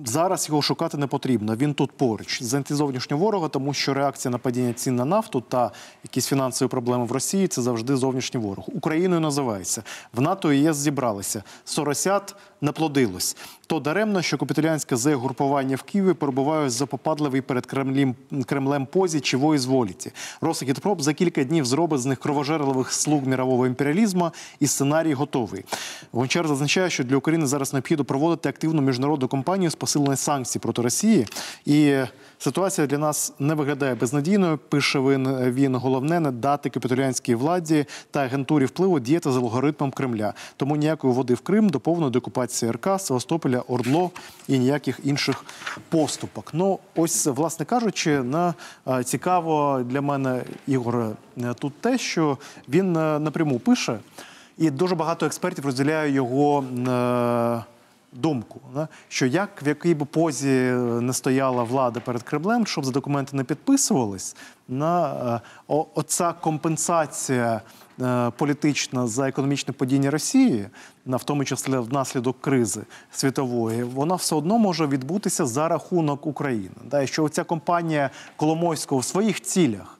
Зараз його шукати не потрібно. Він тут поруч. Знайти зовнішнього ворога, тому що реакція на падіння цін на нафту та якісь фінансові проблеми в Росії це завжди зовнішній ворог. Україною називається. В НАТО і ЄС зібралися. Соросят не плодилось. То даремно, що капітулянське зе групування в Києві перебуває запопадливий перед Кремлем, Кремлем позі чи воїзволіті. Росагітпроп за кілька днів зробить з них кровожерливих слуг мірового імперіалізму і сценарій готовий. Гончар зазначає, що для України зараз необхідно проводити активну міжнародну кампанію з посилення санкцій проти Росії. І ситуація для нас не виглядає безнадійною. Пише він, він головне не дати капітулянській владі та агентурі впливу діяти за алгоритмом Кремля. Тому ніякої води в Крим до повної деокупації РК, Севастополя, Ордло і ніяких інших поступок. Ну ось, власне кажучи, на е, цікаво для мене Ігор е, тут те, що він е, напряму пише, і дуже багато експертів розділяє його. Думку, що як в якій би позі не стояла влада перед Кремлем, щоб за документи не підписувались, на е, оця компенсація е, політична за економічне падіння Росії, на в тому числі внаслідок кризи світової, вона все одно може відбутися за рахунок України. І що ця компанія Коломойського в своїх цілях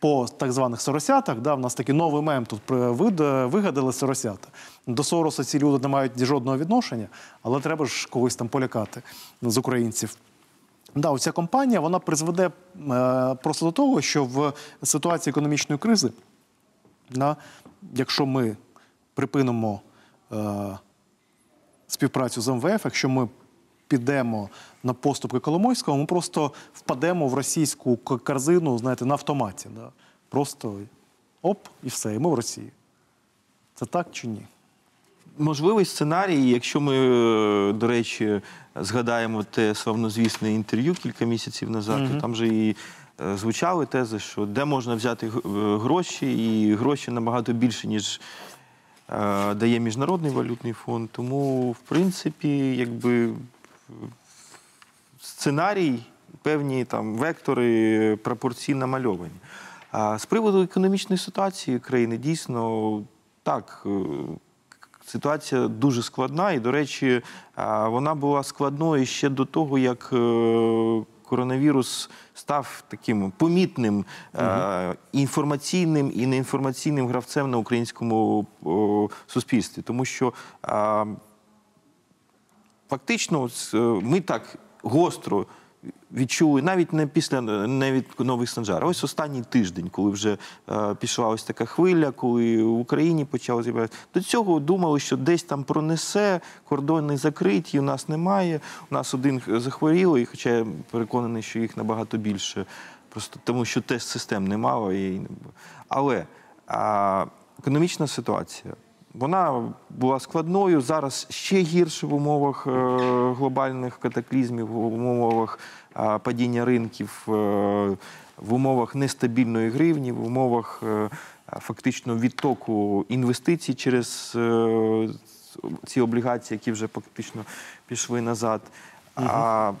по так званих соросятах, да, в нас такий новий мем тут вид- вигадали соросята. До Сороса ці люди не мають жодного відношення, але треба ж когось там полякати з українців. Да, оця компанія вона призведе е, просто до того, що в ситуації економічної кризи, да, якщо ми припинимо е, співпрацю з МВФ, якщо ми підемо на поступки Коломойського, ми просто впадемо в російську корзину, знаєте, на автоматі. Да? Просто оп, і все, і ми в Росії. Це так чи ні? Можливий сценарій, якщо ми, е, до речі, згадаємо те славнозвісне інтерв'ю кілька місяців назад, то там же і е, звучали тези, що де можна взяти е, гроші, і гроші набагато більше, ніж е, дає Міжнародний валютний фонд. Тому, в принципі, якби сценарій, певні там вектори пропорційно намальовані. А з приводу економічної ситуації країни дійсно так. е, Ситуація дуже складна, і, до речі, вона була складною ще до того, як е, коронавірус став таким помітним е, інформаційним і неінформаційним гравцем на українському суспільстві. Тому що фактично е, ми так гостро відчули навіть не після не від нових санжар, ось останній тиждень, коли вже е, пішла ось така хвиля, коли в Україні почали з'являтися. До цього думали, що десь там пронесе, кордони закриті, у нас немає. У нас один захворілий, хоча я переконаний, що їх набагато більше. Просто тому, що тест систем немало. І... Але а, економічна ситуація. Вона була складною. Зараз ще гірше в умовах е, глобальних катаклізмів, в умовах е, падіння ринків, е, в умовах нестабільної гривні, в умовах фактично відтоку інвестицій через ці облігації, які вже фактично пішли назад. А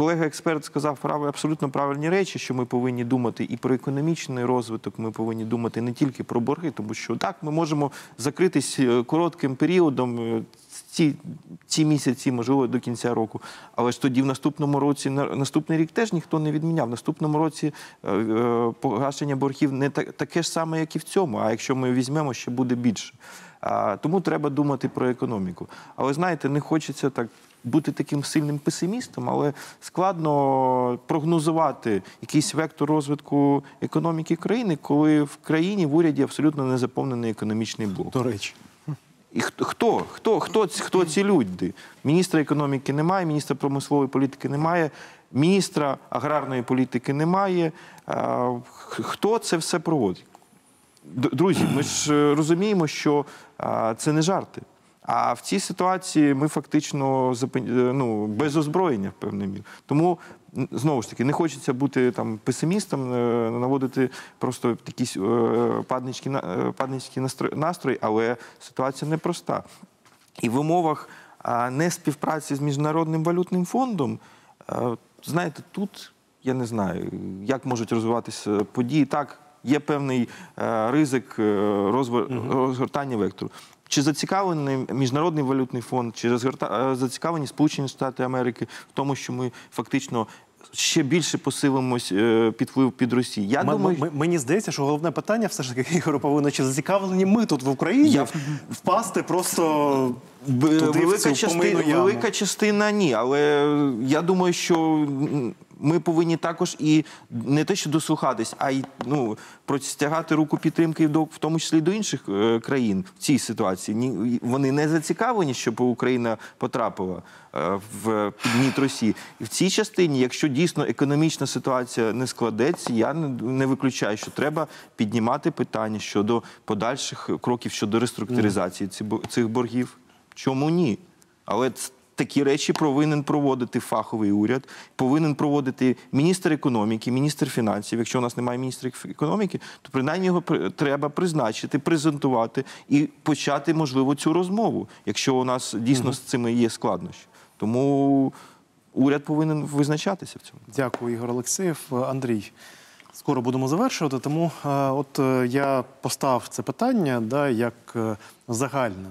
Колега-експерт сказав прав- абсолютно правильні речі, що ми повинні думати і про економічний розвиток, ми повинні думати не тільки про борги, тому що так ми можемо закритись е, коротким періодом. е, Ці, ці місяці, можливо, до кінця року. Але ж тоді в наступному році, на наступний рік теж ніхто не відміняв. В наступному році е, погашення боргів не та- таке ж саме, як і в цьому. А якщо ми візьмемо, ще буде більше. А, тому треба думати про економіку. Але знаєте, не хочеться так бути таким сильним песимістом, але складно прогнозувати якийсь вектор розвитку економіки країни, коли в країні в уряді абсолютно не заповнений економічний блок. До речі. І хто, хто, хто, хто, ці- хто ці люди? Міністра економіки немає, міністра промислової політики немає, міністра аграрної політики немає. Хто це все проводить? Друзі, ми ж е, розуміємо, що це не жарти. А в цій ситуації ми фактично е, ну, без озброєння в певній мірі. Тому знову ж таки не хочеться бути там песимістом, е, наводити просто якісь е, паднички, настро- настрої, але ситуація непроста. І в умовах не співпраці з Міжнародним валютним фондом, знаєте, тут я не знаю, як можуть розвиватися події. Так, є певний е, ризик е, розгортання вектору. Чи зацікавлений Міжнародний валютний фонд, чи розгорта- е, зацікавлені Сполучені Штати Америки в тому, що ми фактично ще більше посилимось е, під вплив під Росії? Я М- думаю, м- мені здається, що головне питання все ж таки Ігор повинно чи зацікавлені ми тут в Україні Я- впасти просто туди, в велика, цю частина, велика частина ні. Але я думаю, що ми повинні також і не те, що дослухатись, а й ну, простягати руку підтримки до в тому числі до інших е, країн в цій ситуації. Ні, вони не зацікавлені, щоб Україна потрапила е, в підніт Росії. І в цій частині, якщо дійсно економічна ситуація не складеться, я не, виключаю, що треба піднімати питання щодо подальших кроків щодо реструктуризації цих боргів. Чому ні? Але такі речі повинен проводити фаховий уряд, повинен проводити міністр економіки, міністр фінансів. Якщо у нас немає міністра економіки, то принаймні його треба призначити, презентувати і почати, можливо, цю розмову, якщо у нас дійсно з цими є складнощі. Тому уряд повинен визначатися в цьому. Дякую, Ігор Олексєєв. Е, Андрій, скоро будемо завершувати. Тому е, от е, я поставив це питання, да, як е, загальне.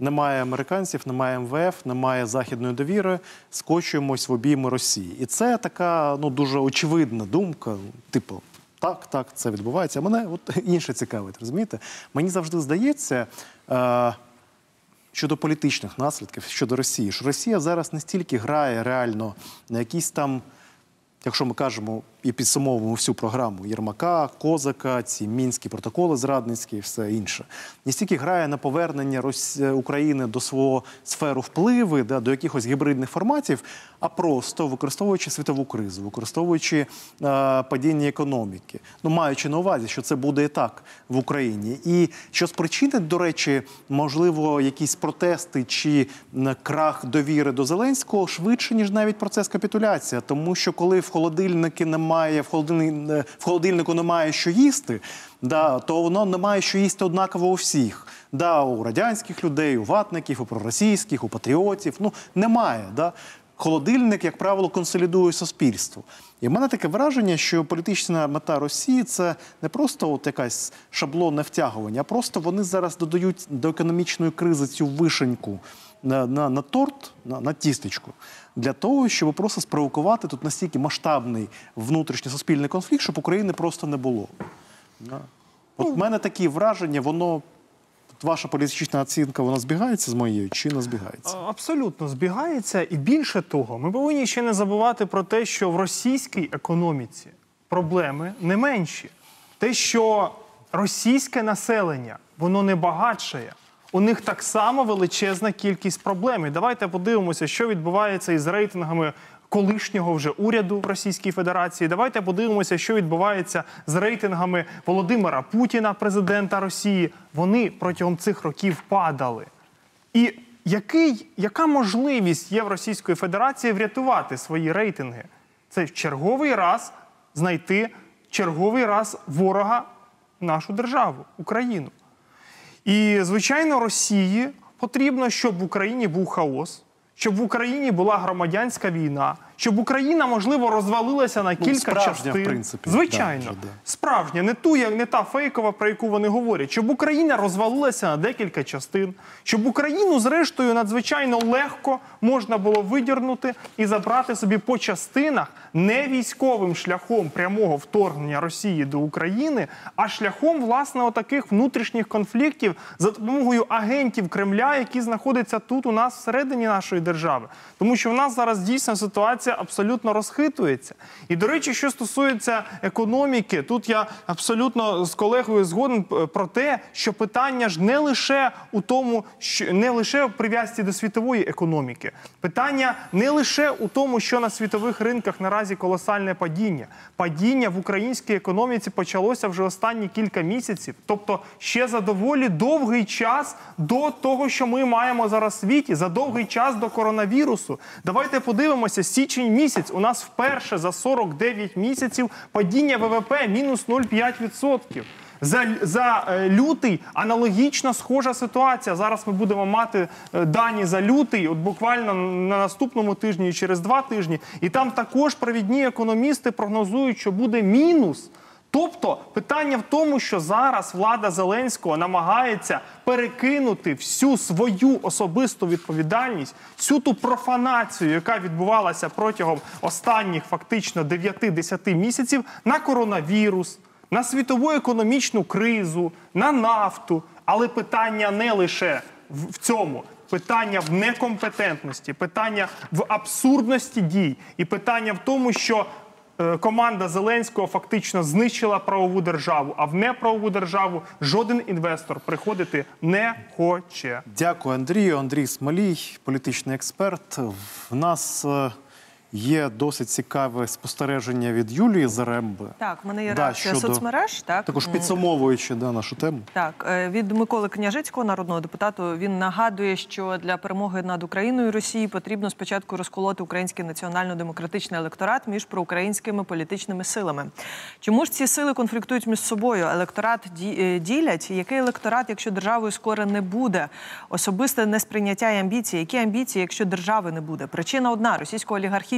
Немає американців, немає МВФ, немає західної довіри. Скочуємось в обійми Росії. І це така ну дуже очевидна думка. Типу, так, так, це відбувається. Мене от інше цікавить, розумієте? Мені завжди здається. Е, щодо політичних наслідків щодо Росії, що Росія зараз не стільки грає реально на якісь там, якщо ми кажемо, і підсумовуємо всю програму. Єрмака, Козака, ці мінські протоколи зрадницькі і все інше. Не стільки грає на повернення Рос... України до свого сферу впливи, да, до якихось гібридних форматів, а просто використовуючи світову кризу, використовуючи е, падіння економіки, ну маючи на увазі, що це буде і так в Україні, і що спричинить, до речі, можливо, якісь протести чи крах довіри до Зеленського швидше ніж навіть процес капітуляція, тому що коли в холодильники немає, в холодильнику, в холодильнику немає що їсти, да, то воно немає що їсти однаково у всіх. Да, у радянських людей, у ватників, у проросійських, у патріотів. Ну немає. Да. Холодильник, як правило, консолідує суспільство. І в мене таке враження, що політична мета Росії це не просто от якась шаблонне втягування, а просто вони зараз додають до економічної кризи цю вишеньку на, на, на торт, на, на тістечку, для того, щоб просто спровокувати тут настільки масштабний внутрішній суспільний конфлікт, щоб України просто не було. От в мене такі враження, воно. Ваша політична оцінка вона збігається з моєю чи не збігається? Абсолютно збігається, і більше того, ми повинні ще не забувати про те, що в російській економіці проблеми не менші. Те, що російське населення воно не багатшає, у них так само величезна кількість проблем. І давайте подивимося, що відбувається із рейтингами. Колишнього вже уряду в Російській Федерації. Давайте подивимося, що відбувається з рейтингами Володимира Путіна, президента Росії. Вони протягом цих років падали. І який, яка можливість є в Російської Федерації врятувати свої рейтинги? Це черговий раз знайти черговий раз ворога нашу державу, Україну. І, звичайно, Росії потрібно, щоб в Україні був хаос, щоб в Україні була громадянська війна, щоб Україна, можливо, розвалилася на кілька Ну, справжня, частин. в принципі, Звичайно, да, да. справжня, не ту, як не та фейкова, про яку вони говорять, щоб Україна розвалилася на декілька частин, щоб Україну, зрештою, надзвичайно легко можна було видірнути і забрати собі по частинах не військовим шляхом прямого вторгнення Росії до України, а шляхом власне отаких внутрішніх конфліктів за допомогою агентів Кремля, які знаходяться тут у нас всередині нашої держави. Тому що в нас зараз дійсно ситуація абсолютно розхитується. І до речі, що стосується економіки, тут я абсолютно з колегою згоден про те, що питання ж не лише у тому, що не лише в прив'язці до світової економіки, питання не лише у тому, що на світових ринках наразі колосальне падіння. Падіння в українській економіці почалося вже останні кілька місяців, тобто ще за доволі довгий час до того, що ми маємо зараз в світі, за довгий час до коронавірусу. Давайте подивимося, січень місяць у нас вперше за 49 місяців падіння ВВП мінус 0,5%. За, за е, лютий аналогічно схожа ситуація. Зараз ми будемо мати е, дані за лютий, от буквально на наступному тижні і через два тижні. І там також провідні економісти прогнозують, що буде мінус. Тобто питання в тому, що зараз влада Зеленського намагається перекинути всю свою особисту відповідальність, всю ту профанацію, яка відбувалася протягом останніх фактично 9-10 місяців, на коронавірус, на світову економічну кризу, на нафту. Але питання не лише в цьому. Питання в некомпетентності, питання в абсурдності дій, і питання в тому, що команда Зеленського фактично знищила правову державу, а в неправову державу жоден інвестор приходити не хоче. Дякую, Андрію. Андрій Смолій, політичний експерт. В нас е, є досить цікаве спостереження від Юлії Заремби. Так, в мене є Да, реакція щодо- соцмереж. Так Також підсумовуючи да, нашу тему. Так, е, від Миколи Княжицького, народного депутату, він нагадує, що для перемоги над Україною і Росією потрібно спочатку розколоти український національно-демократичний електорат між проукраїнськими політичними силами. Чому ж ці сили конфліктують між собою? Електорат е, ділять. Який електорат, якщо державою скоро не буде? Особисте несприйняття і амбіції. Які амбіції, якщо держави не буде? Причина одна: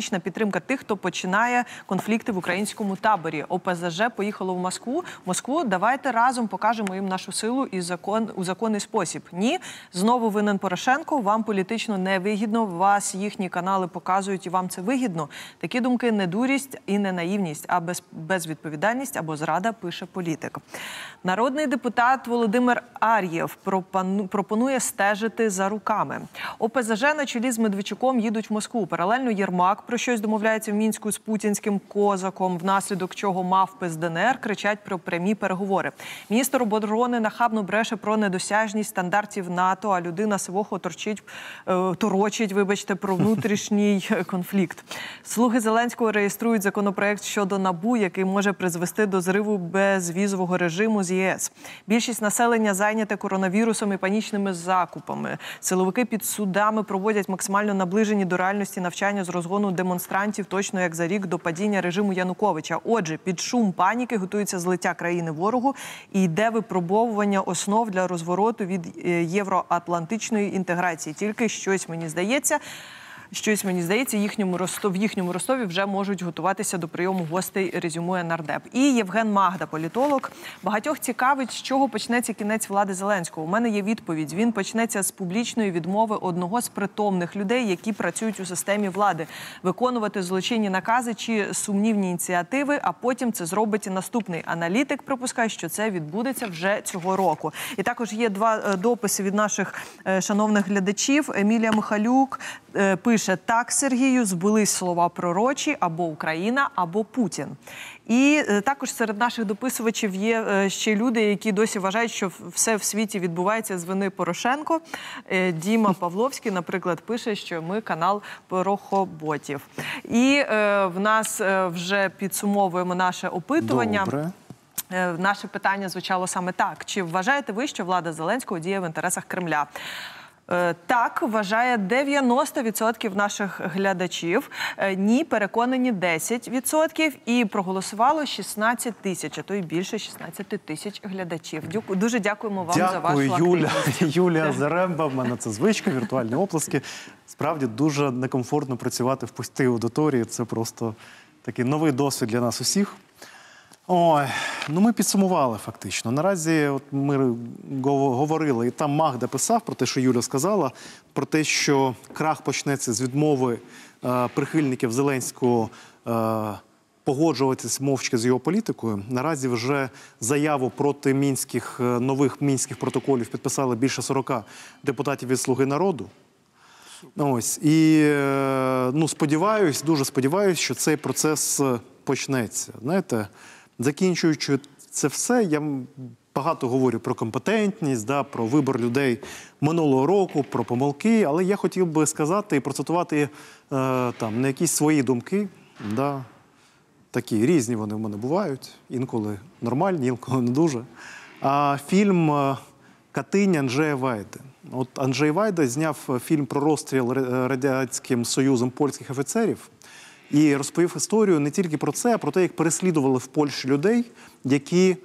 російсько-олігархічна підтримка тих, хто починає конфлікти в українському таборі. ОПЗЖ поїхало в Москву. Москву давайте разом покажемо їм нашу силу і закон у законний спосіб. Ні, знову винен Порошенко. Вам політично не вигідно. Вас їхні канали показують, і вам це вигідно. Такі думки не дурість і не наївність, а без, безвідповідальність або зрада. Пише політик. Народний депутат Володимир Ар'єв пропонує стежити за руками. ОПЗЖ на чолі з Медведчуком їдуть в Москву. Паралельно Єрмак про щось домовляється в мінську з путінським козаком, внаслідок чого мавпи з ДНР кричать про прямі переговори. Міністр оборони нахабно бреше про недосяжність стандартів НАТО. А людина сивохо торчить е, торочить, вибачте, про внутрішній конфлікт. Слуги Зеленського реєструють законопроект щодо набу, який може призвести до зриву безвізового режиму з ЄС. Більшість населення зайняте коронавірусом і панічними закупами. Силовики під судами проводять максимально наближені до реальності навчання з розгону демонстрантів, точно як за рік до падіння режиму Януковича. Отже, під шум паніки готується злиття країни ворогу і йде випробовування основ для розвороту від е, євроатлантичної інтеграції. Тільки щось мені здається. Щось мені здається, їхньому Ростов, в їхньому Ростові вже можуть готуватися до прийому гостей. Резюмує нардеп. І Євген Магда, політолог. Багатьох цікавить, з чого почнеться кінець влади Зеленського. У мене є відповідь. Він почнеться з публічної відмови одного з притомних людей, які працюють у системі влади, виконувати злочинні накази чи сумнівні ініціативи. А потім це зробить і наступний аналітик. Припускає, що це відбудеться вже цього року. І також є два е, дописи від наших е, шановних глядачів. Емілія Михалюк е, пише так, Сергію, збулись слова пророчі або Україна, або Путін. І е, також серед наших дописувачів є е, ще люди, які досі вважають, що все в світі відбувається з вини Порошенко. Е, Діма Павловський, наприклад, пише, що ми канал порохоботів. І е, в нас вже підсумовуємо наше опитування. Добре. Наше питання звучало саме так: чи вважаєте ви, що влада Зеленського діє в інтересах Кремля? Е, Так, вважає 90% наших глядачів. Е, Ні, переконані 10%. І проголосувало 16 тисяч, а то й більше 16 тисяч глядачів. Дуже дякуємо вам за вашу Юля. активність. Юлія Заремба. В мене це звичка, віртуальні оплески. Справді дуже некомфортно працювати в пустій аудиторії. Це просто такий новий досвід для нас усіх. Ой, ну ми підсумували фактично. Наразі от ми говорили, і там Магда писав про те, що Юля сказала, про те, що крах почнеться з відмови е, прихильників Зеленського е, погоджуватись мовчки з його політикою. Наразі вже заяву проти мінських е, нових мінських протоколів підписали більше 40 депутатів від Слуги народу. Ось і е, ну сподіваюсь, дуже сподіваюсь, що цей процес е, почнеться. Знаєте, закінчуючи це все, я багато говорю про компетентність, да, про вибор людей минулого року, про помилки. Але я хотів би сказати і процитувати е, там не якісь свої думки. Да, такі різні вони в мене бувають, інколи нормальні, інколи не дуже. А фільм е, Катиня Анджея Вайди. От Анджей Вайда зняв фільм про розстріл Радянським Союзом польських офіцерів і розповів історію не тільки про це, а про те, як переслідували в Польщі людей, які е,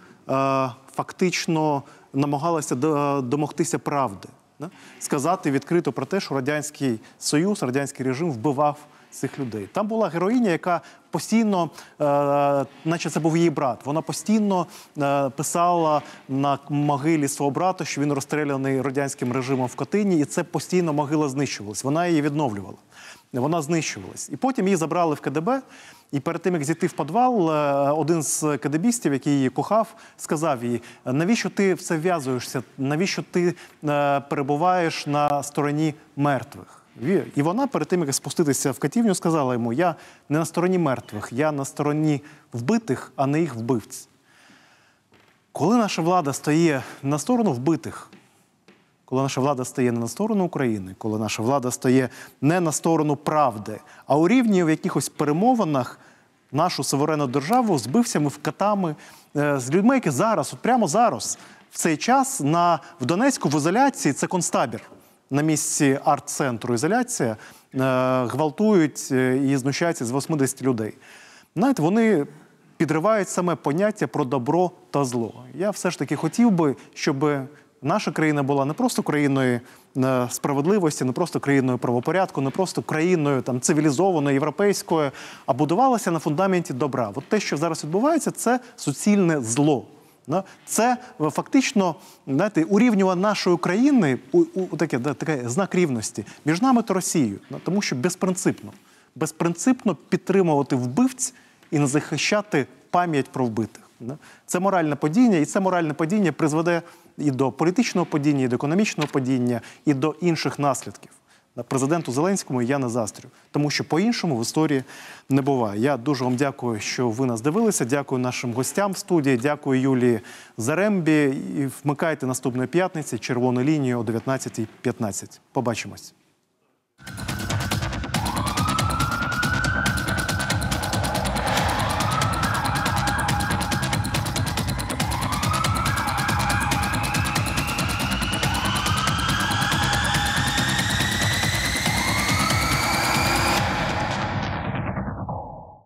фактично намагалися домогтися правди. Сказати відкрито про те, що Радянський Союз, радянський режим вбивав цих людей. Там була героїня, яка постійно, е, наче це був її брат, вона постійно е, писала на могилі свого брата, що він розстріляний радянським режимом в Катині, і це постійно могила знищувалась. Вона її відновлювала. Вона знищувалась. І потім її забрали в КДБ. І перед тим, як зійти в підвал, е, один з кадебістів, який її кохав, сказав їй: навіщо ти все в'язуєшся? Навіщо ти е, перебуваєш на стороні мертвих? І вона перед тим, як спуститися в катівню, сказала йому: Я не на стороні мертвих, я на стороні вбитих, а не їх вбивць. Коли наша влада стає на сторону вбитих, коли наша влада стає не на сторону України, коли наша влада стає не на сторону правди, а у рівні в якихось перемовинах нашу суверенну державу з бивцями, вкатами, е, з людьми, які зараз, от прямо зараз, в цей час на, в Донецьку в ізоляції це концтабір на місці арт-центру ізоляція, е, гвалтують е, і знущаються з 80 людей. Знаєте, вони підривають саме поняття про добро та зло. Я все ж таки хотів би, щоб наша країна була не просто країною е, справедливості, не просто країною правопорядку, не просто країною там цивілізованою, європейською, а будувалася на фундаменті добра. От те, що зараз відбувається, це суцільне зло. Це е, фактично знаєте, урівнювання нашої країни у, у таке, таке знак рівності між нами та Росією, тому що безпринципно, безпринципно підтримувати вбивць і не захищати пам'ять про вбитих. Це моральне падіння, і це моральне падіння призведе і до політичного падіння, і до економічного падіння, і до інших наслідків. президенту Зеленському я не заздрю, тому що по-іншому в історії не буває. Я дуже вам дякую, що ви нас дивилися. Дякую нашим гостям в студії. Дякую Юлії Зарембі. І вмикайте наступної п'ятниці червону лінію о 19.15. Побачимось.